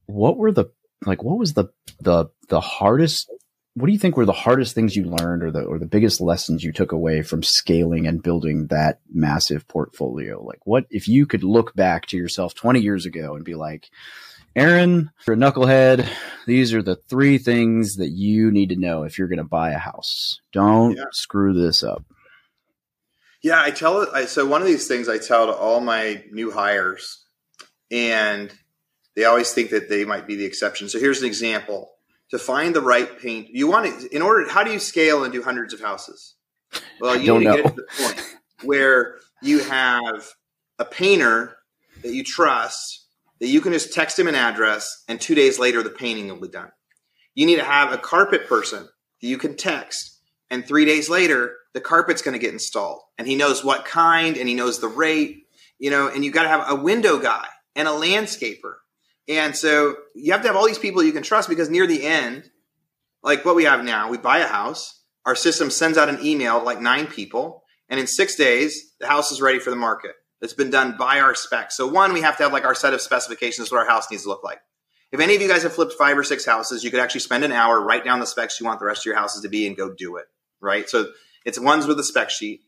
Speaker 1: what were the like? What was the the the hardest? What do you think were the hardest things you learned, or the or the biggest lessons you took away from scaling and building that massive portfolio? Like, what if you could look back to yourself twenty years ago and be like, Aaron, you're a knucklehead. These are the three things that you need to know if you're going to buy a house. Don't
Speaker 2: Yeah.
Speaker 1: screw this up.
Speaker 2: Yeah, I tell it. I, so one of these things I tell to all my new hires, and they always think that they might be the exception. So here's an example: to find the right paint, you want to. In order, how do you scale and do hundreds of houses? Well, you
Speaker 1: don't
Speaker 2: need to get to the point where you have a painter that you trust that you can just text him an address, and two days later the painting will be done. You need to have a carpet person that you can text, and three days later the carpet's going to get installed, and he knows what kind, and he knows the rate, you know. And you got to have a window guy and a landscaper, and so you have to have all these people you can trust because near the end, like what we have now, we buy a house, our system sends out an email to like nine people, and in six days the house is ready for the market. It's been done by our specs. So one, we have to have like our set of specifications what our house needs to look like. If any of you guys have flipped five or six houses, you could actually spend an hour, write down the specs you want the rest of your houses to be, and go do it. Right. So it's one's with a spec sheet.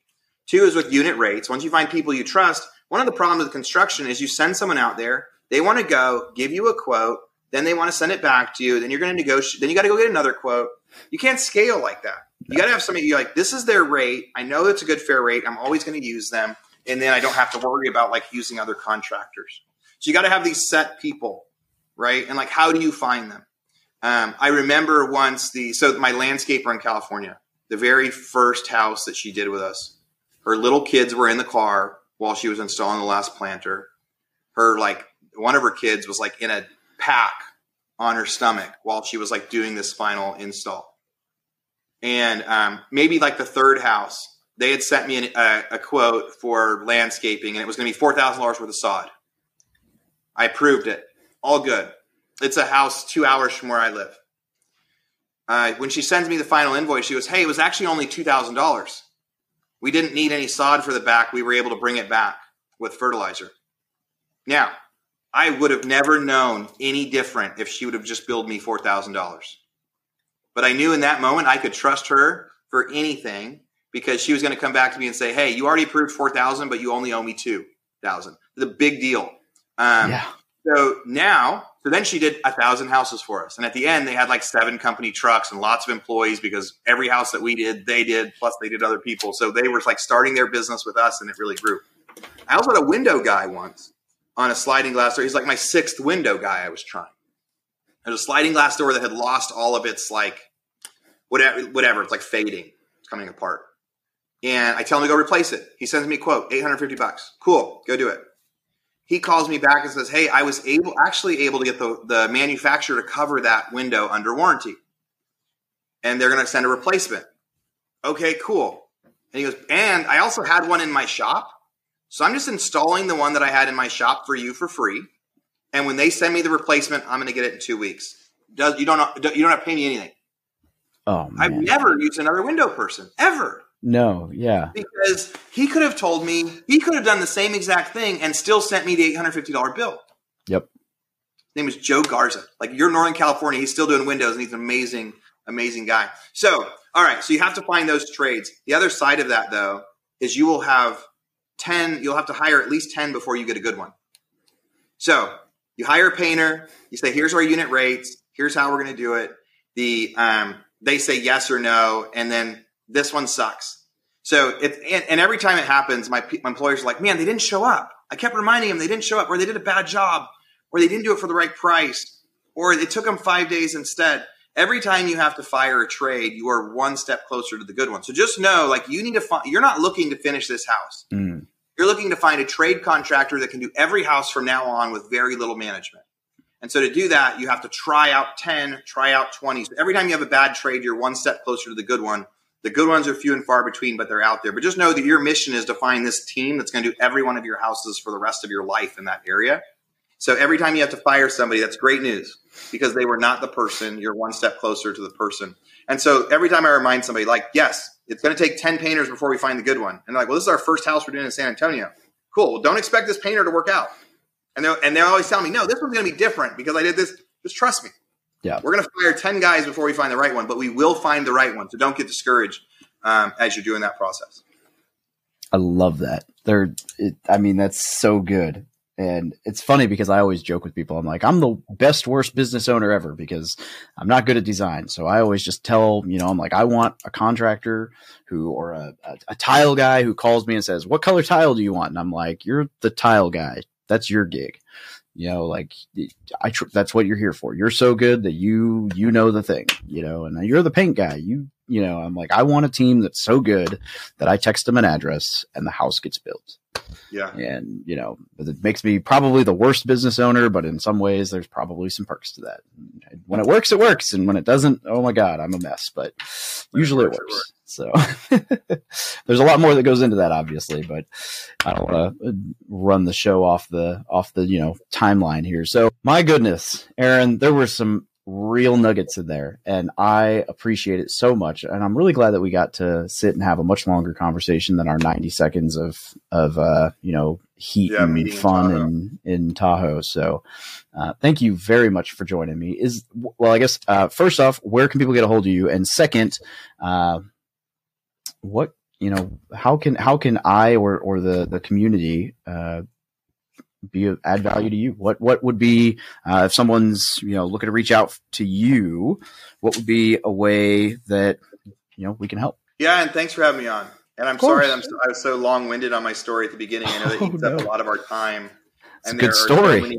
Speaker 2: Two is with unit rates. Once you find people you trust, one of the problems with construction is you send someone out there, they want to go give you a quote, then they want to send it back to you, then you're going to negotiate, then you got to go get another quote. You can't scale like that. You got to have somebody you're like, this is their rate. I know it's a good fair rate. I'm always going to use them. And then I don't have to worry about like using other contractors. So you got to have these set people, right? And like, how do you find them? Um, I remember once the, so my landscaper in California, the very first house that she did with us, her little kids were in the car while she was installing the last planter. Her, like, one of her kids was like in a pack on her stomach while she was like doing this final install. And um, maybe like the third house, they had sent me an, a, a quote for landscaping, and it was going to be four thousand dollars worth of sod. I approved it, all good. It's a house two hours from where I live. Uh, when she sends me the final invoice, she goes, "Hey, it was actually only two thousand dollars. We didn't need any sod for the back. We were able to bring it back with fertilizer." Now, I would have never known any different if she would have just billed me four thousand dollars. But I knew in that moment I could trust her for anything because she was going to come back to me and say, "Hey, you already approved four thousand, but you only owe me two thousand. The big deal." Um,
Speaker 1: yeah.
Speaker 2: So now, so then she did a thousand houses for us, and at the end they had like seven company trucks and lots of employees because every house that we did, they did, plus they did other people. So they were like starting their business with us, and it really grew. I also had a window guy once on a sliding glass door. He's like my sixth window guy I was trying. There's a sliding glass door that had lost all of its like whatever, whatever. It's like fading, it's coming apart. And I tell him to go replace it. He sends me a quote, 850 bucks. Cool, go do it. He calls me back and says, "Hey, I was able, actually able to get the the manufacturer to cover that window under warranty, and they're going to send a replacement." Okay, cool. And he goes, "And I also had one in my shop, so I'm just installing the one that I had in my shop for you for free. And when they send me the replacement, I'm going to get it in two weeks. Does you don't you don't have to pay me anything.
Speaker 1: Oh
Speaker 2: I've never used another window person ever."
Speaker 1: No. Yeah.
Speaker 2: because he could have told me he could have done the same exact thing and still sent me the eight hundred fifty dollar bill.
Speaker 1: Yep.
Speaker 2: His name is Joe Garza. Like you're Northern California, he's still doing Windows, and he's an amazing, amazing guy. So, all right, so you have to find those trades. The other side of that, though, is you will have ten. You'll have to hire at least ten before you get a good one. So you hire a painter. You say, "Here's our unit rates. Here's how we're going to do it." The um, they say yes or no, and then this one sucks. So it and, and every time it happens, my, my employers are like, "Man, they didn't show up." I kept reminding them they didn't show up, or they did a bad job, or they didn't do it for the right price. or it took them five days instead. Every time you have to fire a trade, you are one step closer to the good one. So just know, like, you need to find, you're not looking to finish this house.
Speaker 1: Mm.
Speaker 2: You're looking to find a trade contractor that can do every house from now on with very little management. And so to do that, you have to try out 10, try out 20. So every time you have a bad trade, you're one step closer to the good one. The good ones are few and far between, but they're out there. But just know that your mission is to find this team that's going to do every one of your houses for the rest of your life in that area. So every time you have to fire somebody, that's great news because they were not the person. You're one step closer to the person. And so every time I remind somebody, like, yes, it's going to take 10 painters before we find the good one. And they're like, well, this is our first house we're doing in San Antonio. Cool. Well, don't expect this painter to work out. And they and they always tell me, no, this one's going to be different because I did this. Just trust me.
Speaker 1: Yeah.
Speaker 2: We're going to fire 10 guys before we find the right one, but we will find the right one. So don't get discouraged um, as you're doing that process.
Speaker 1: I love that. They're, it, I mean, that's so good. And it's funny because I always joke with people. I'm like, I'm the best, worst business owner ever because I'm not good at design. So I always just tell, you know, I'm like, I want a contractor who, or a, a, a tile guy who calls me and says, what color tile do you want? And I'm like, you're the tile guy. That's your gig. You know, like I, tr- that's what you're here for. You're so good that you, you know the thing, you know, and uh, you're the paint guy. You, you know, I'm like, I want a team that's so good that I text them an address and the house gets built.
Speaker 2: Yeah.
Speaker 1: And, you know, it makes me probably the worst business owner, but in some ways there's probably some perks to that. When it works, it works. And when it doesn't, oh my God, I'm a mess, but usually it works. So there's a lot more that goes into that, obviously, but I don't want to uh, run the show off the, off the, you know, timeline here. So my goodness, Aaron, there were some real nuggets in there and I appreciate it so much. And I'm really glad that we got to sit and have a much longer conversation than our 90 seconds of, of, uh, you know, heat
Speaker 2: Yeah,
Speaker 1: and fun in, in Tahoe. So, uh, thank you very much for joining me is, well, I guess, uh, first off, where can people get a hold of you? And second, uh, what, you know, how can, how can I or, or the, the community, uh, be of add value to you? What what would be uh, if someone's you know looking to reach out to you? What would be a way that you know we can help?
Speaker 2: Yeah, and thanks for having me on. And I'm sorry that I'm so, I was so long winded on my story at the beginning. I know that
Speaker 1: Oh,
Speaker 2: eats up a lot of our time.
Speaker 1: It's a good
Speaker 2: so
Speaker 1: story.
Speaker 2: many-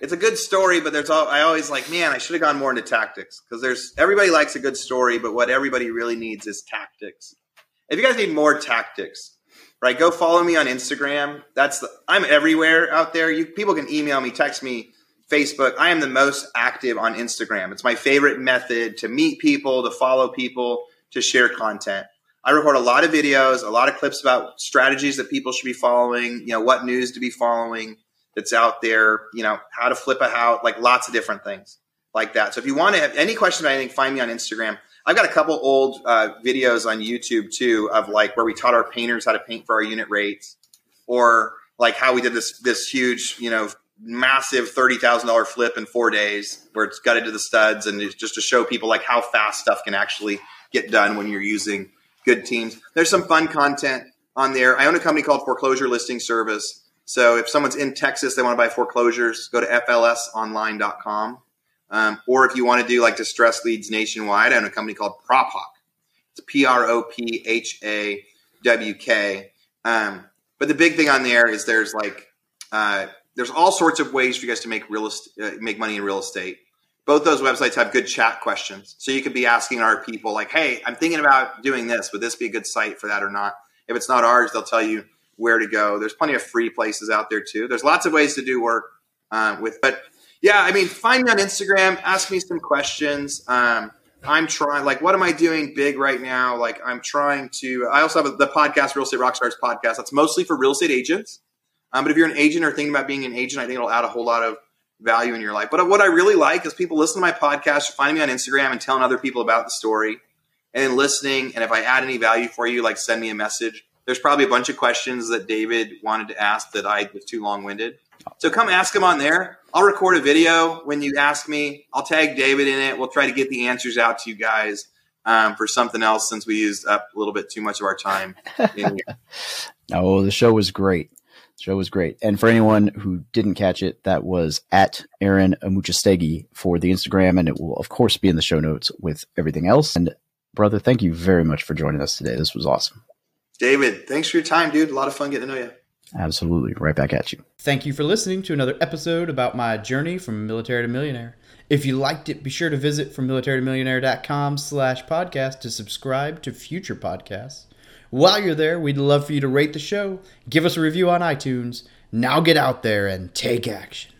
Speaker 2: it's a good story, but there's all I always like, man, I should have gone more into tactics because there's everybody likes a good story, but what everybody really needs is tactics. If you guys need more tactics, right, go follow me on Instagram. That's the, I'm everywhere out there. You people can email me, text me, Facebook. I am the most active on Instagram. It's my favorite method to meet people, to follow people, to share content. I record a lot of videos, a lot of clips about strategies that people should be following, you know, what news to be following that's out there, you know, how to flip a house, like lots of different things like that. So if you want to have any questions about anything, find me on Instagram. I've got a couple old uh, videos on YouTube too of like where we taught our painters how to paint for our unit rates, or like how we did this this huge, you know, massive thirty thousand dollar flip in four days, where it's gutted to the studs, and it's just to show people like how fast stuff can actually get done when you're using good teams. There's some fun content on there. I own a company called Foreclosure Listing Service. So if someone's in Texas, they want to buy foreclosures, go to flsonline.com. Um, or if you want to do like distress leads nationwide, I own a company called PropHawk. It's P R O P H A W K. Um, but the big thing on there is there's like uh, there's all sorts of ways for you guys to make real est- uh, make money in real estate. Both those websites have good chat questions, so you could be asking our people like, "Hey, I'm thinking about doing this. Would this be a good site for that or not?" If it's not ours, they'll tell you where to go. There's plenty of free places out there too. There's lots of ways to do work uh, with, but yeah, I mean, find me on Instagram, ask me some questions. Um, I'm trying, like, what am I doing big right now? Like, I'm trying to. I also have the podcast, Real Estate Rockstars podcast. That's mostly for real estate agents. Um, but if you're an agent or thinking about being an agent, I think it'll add a whole lot of value in your life. But what I really like is people listen to my podcast, finding me on Instagram, and telling other people about the story, and listening. And if I add any value for you, like send me a message. There's probably a bunch of questions that David wanted to ask that I was too long winded. So come ask him on there. I'll record a video when you ask me. I'll tag David in it. We'll try to get the answers out to you guys um, for something else since we used up a little bit too much of our time.
Speaker 1: Oh, the show was great. The show was great. And for anyone who didn't catch it, that was at Aaron Amuchastegui for the Instagram, and it will of course be in the show notes with everything else. And brother, thank you very much for joining us today. This was awesome.
Speaker 2: David, thanks for your time, dude. A lot of fun getting to know you.
Speaker 4: Absolutely. Right back at you.
Speaker 1: Thank you for listening to another episode about my journey from military to millionaire. If you liked it, be sure to visit from militarytomillionaire.com slash podcast to subscribe to future podcasts. While you're there, we'd love for you to rate the show, give us a review on iTunes. Now get out there and take action.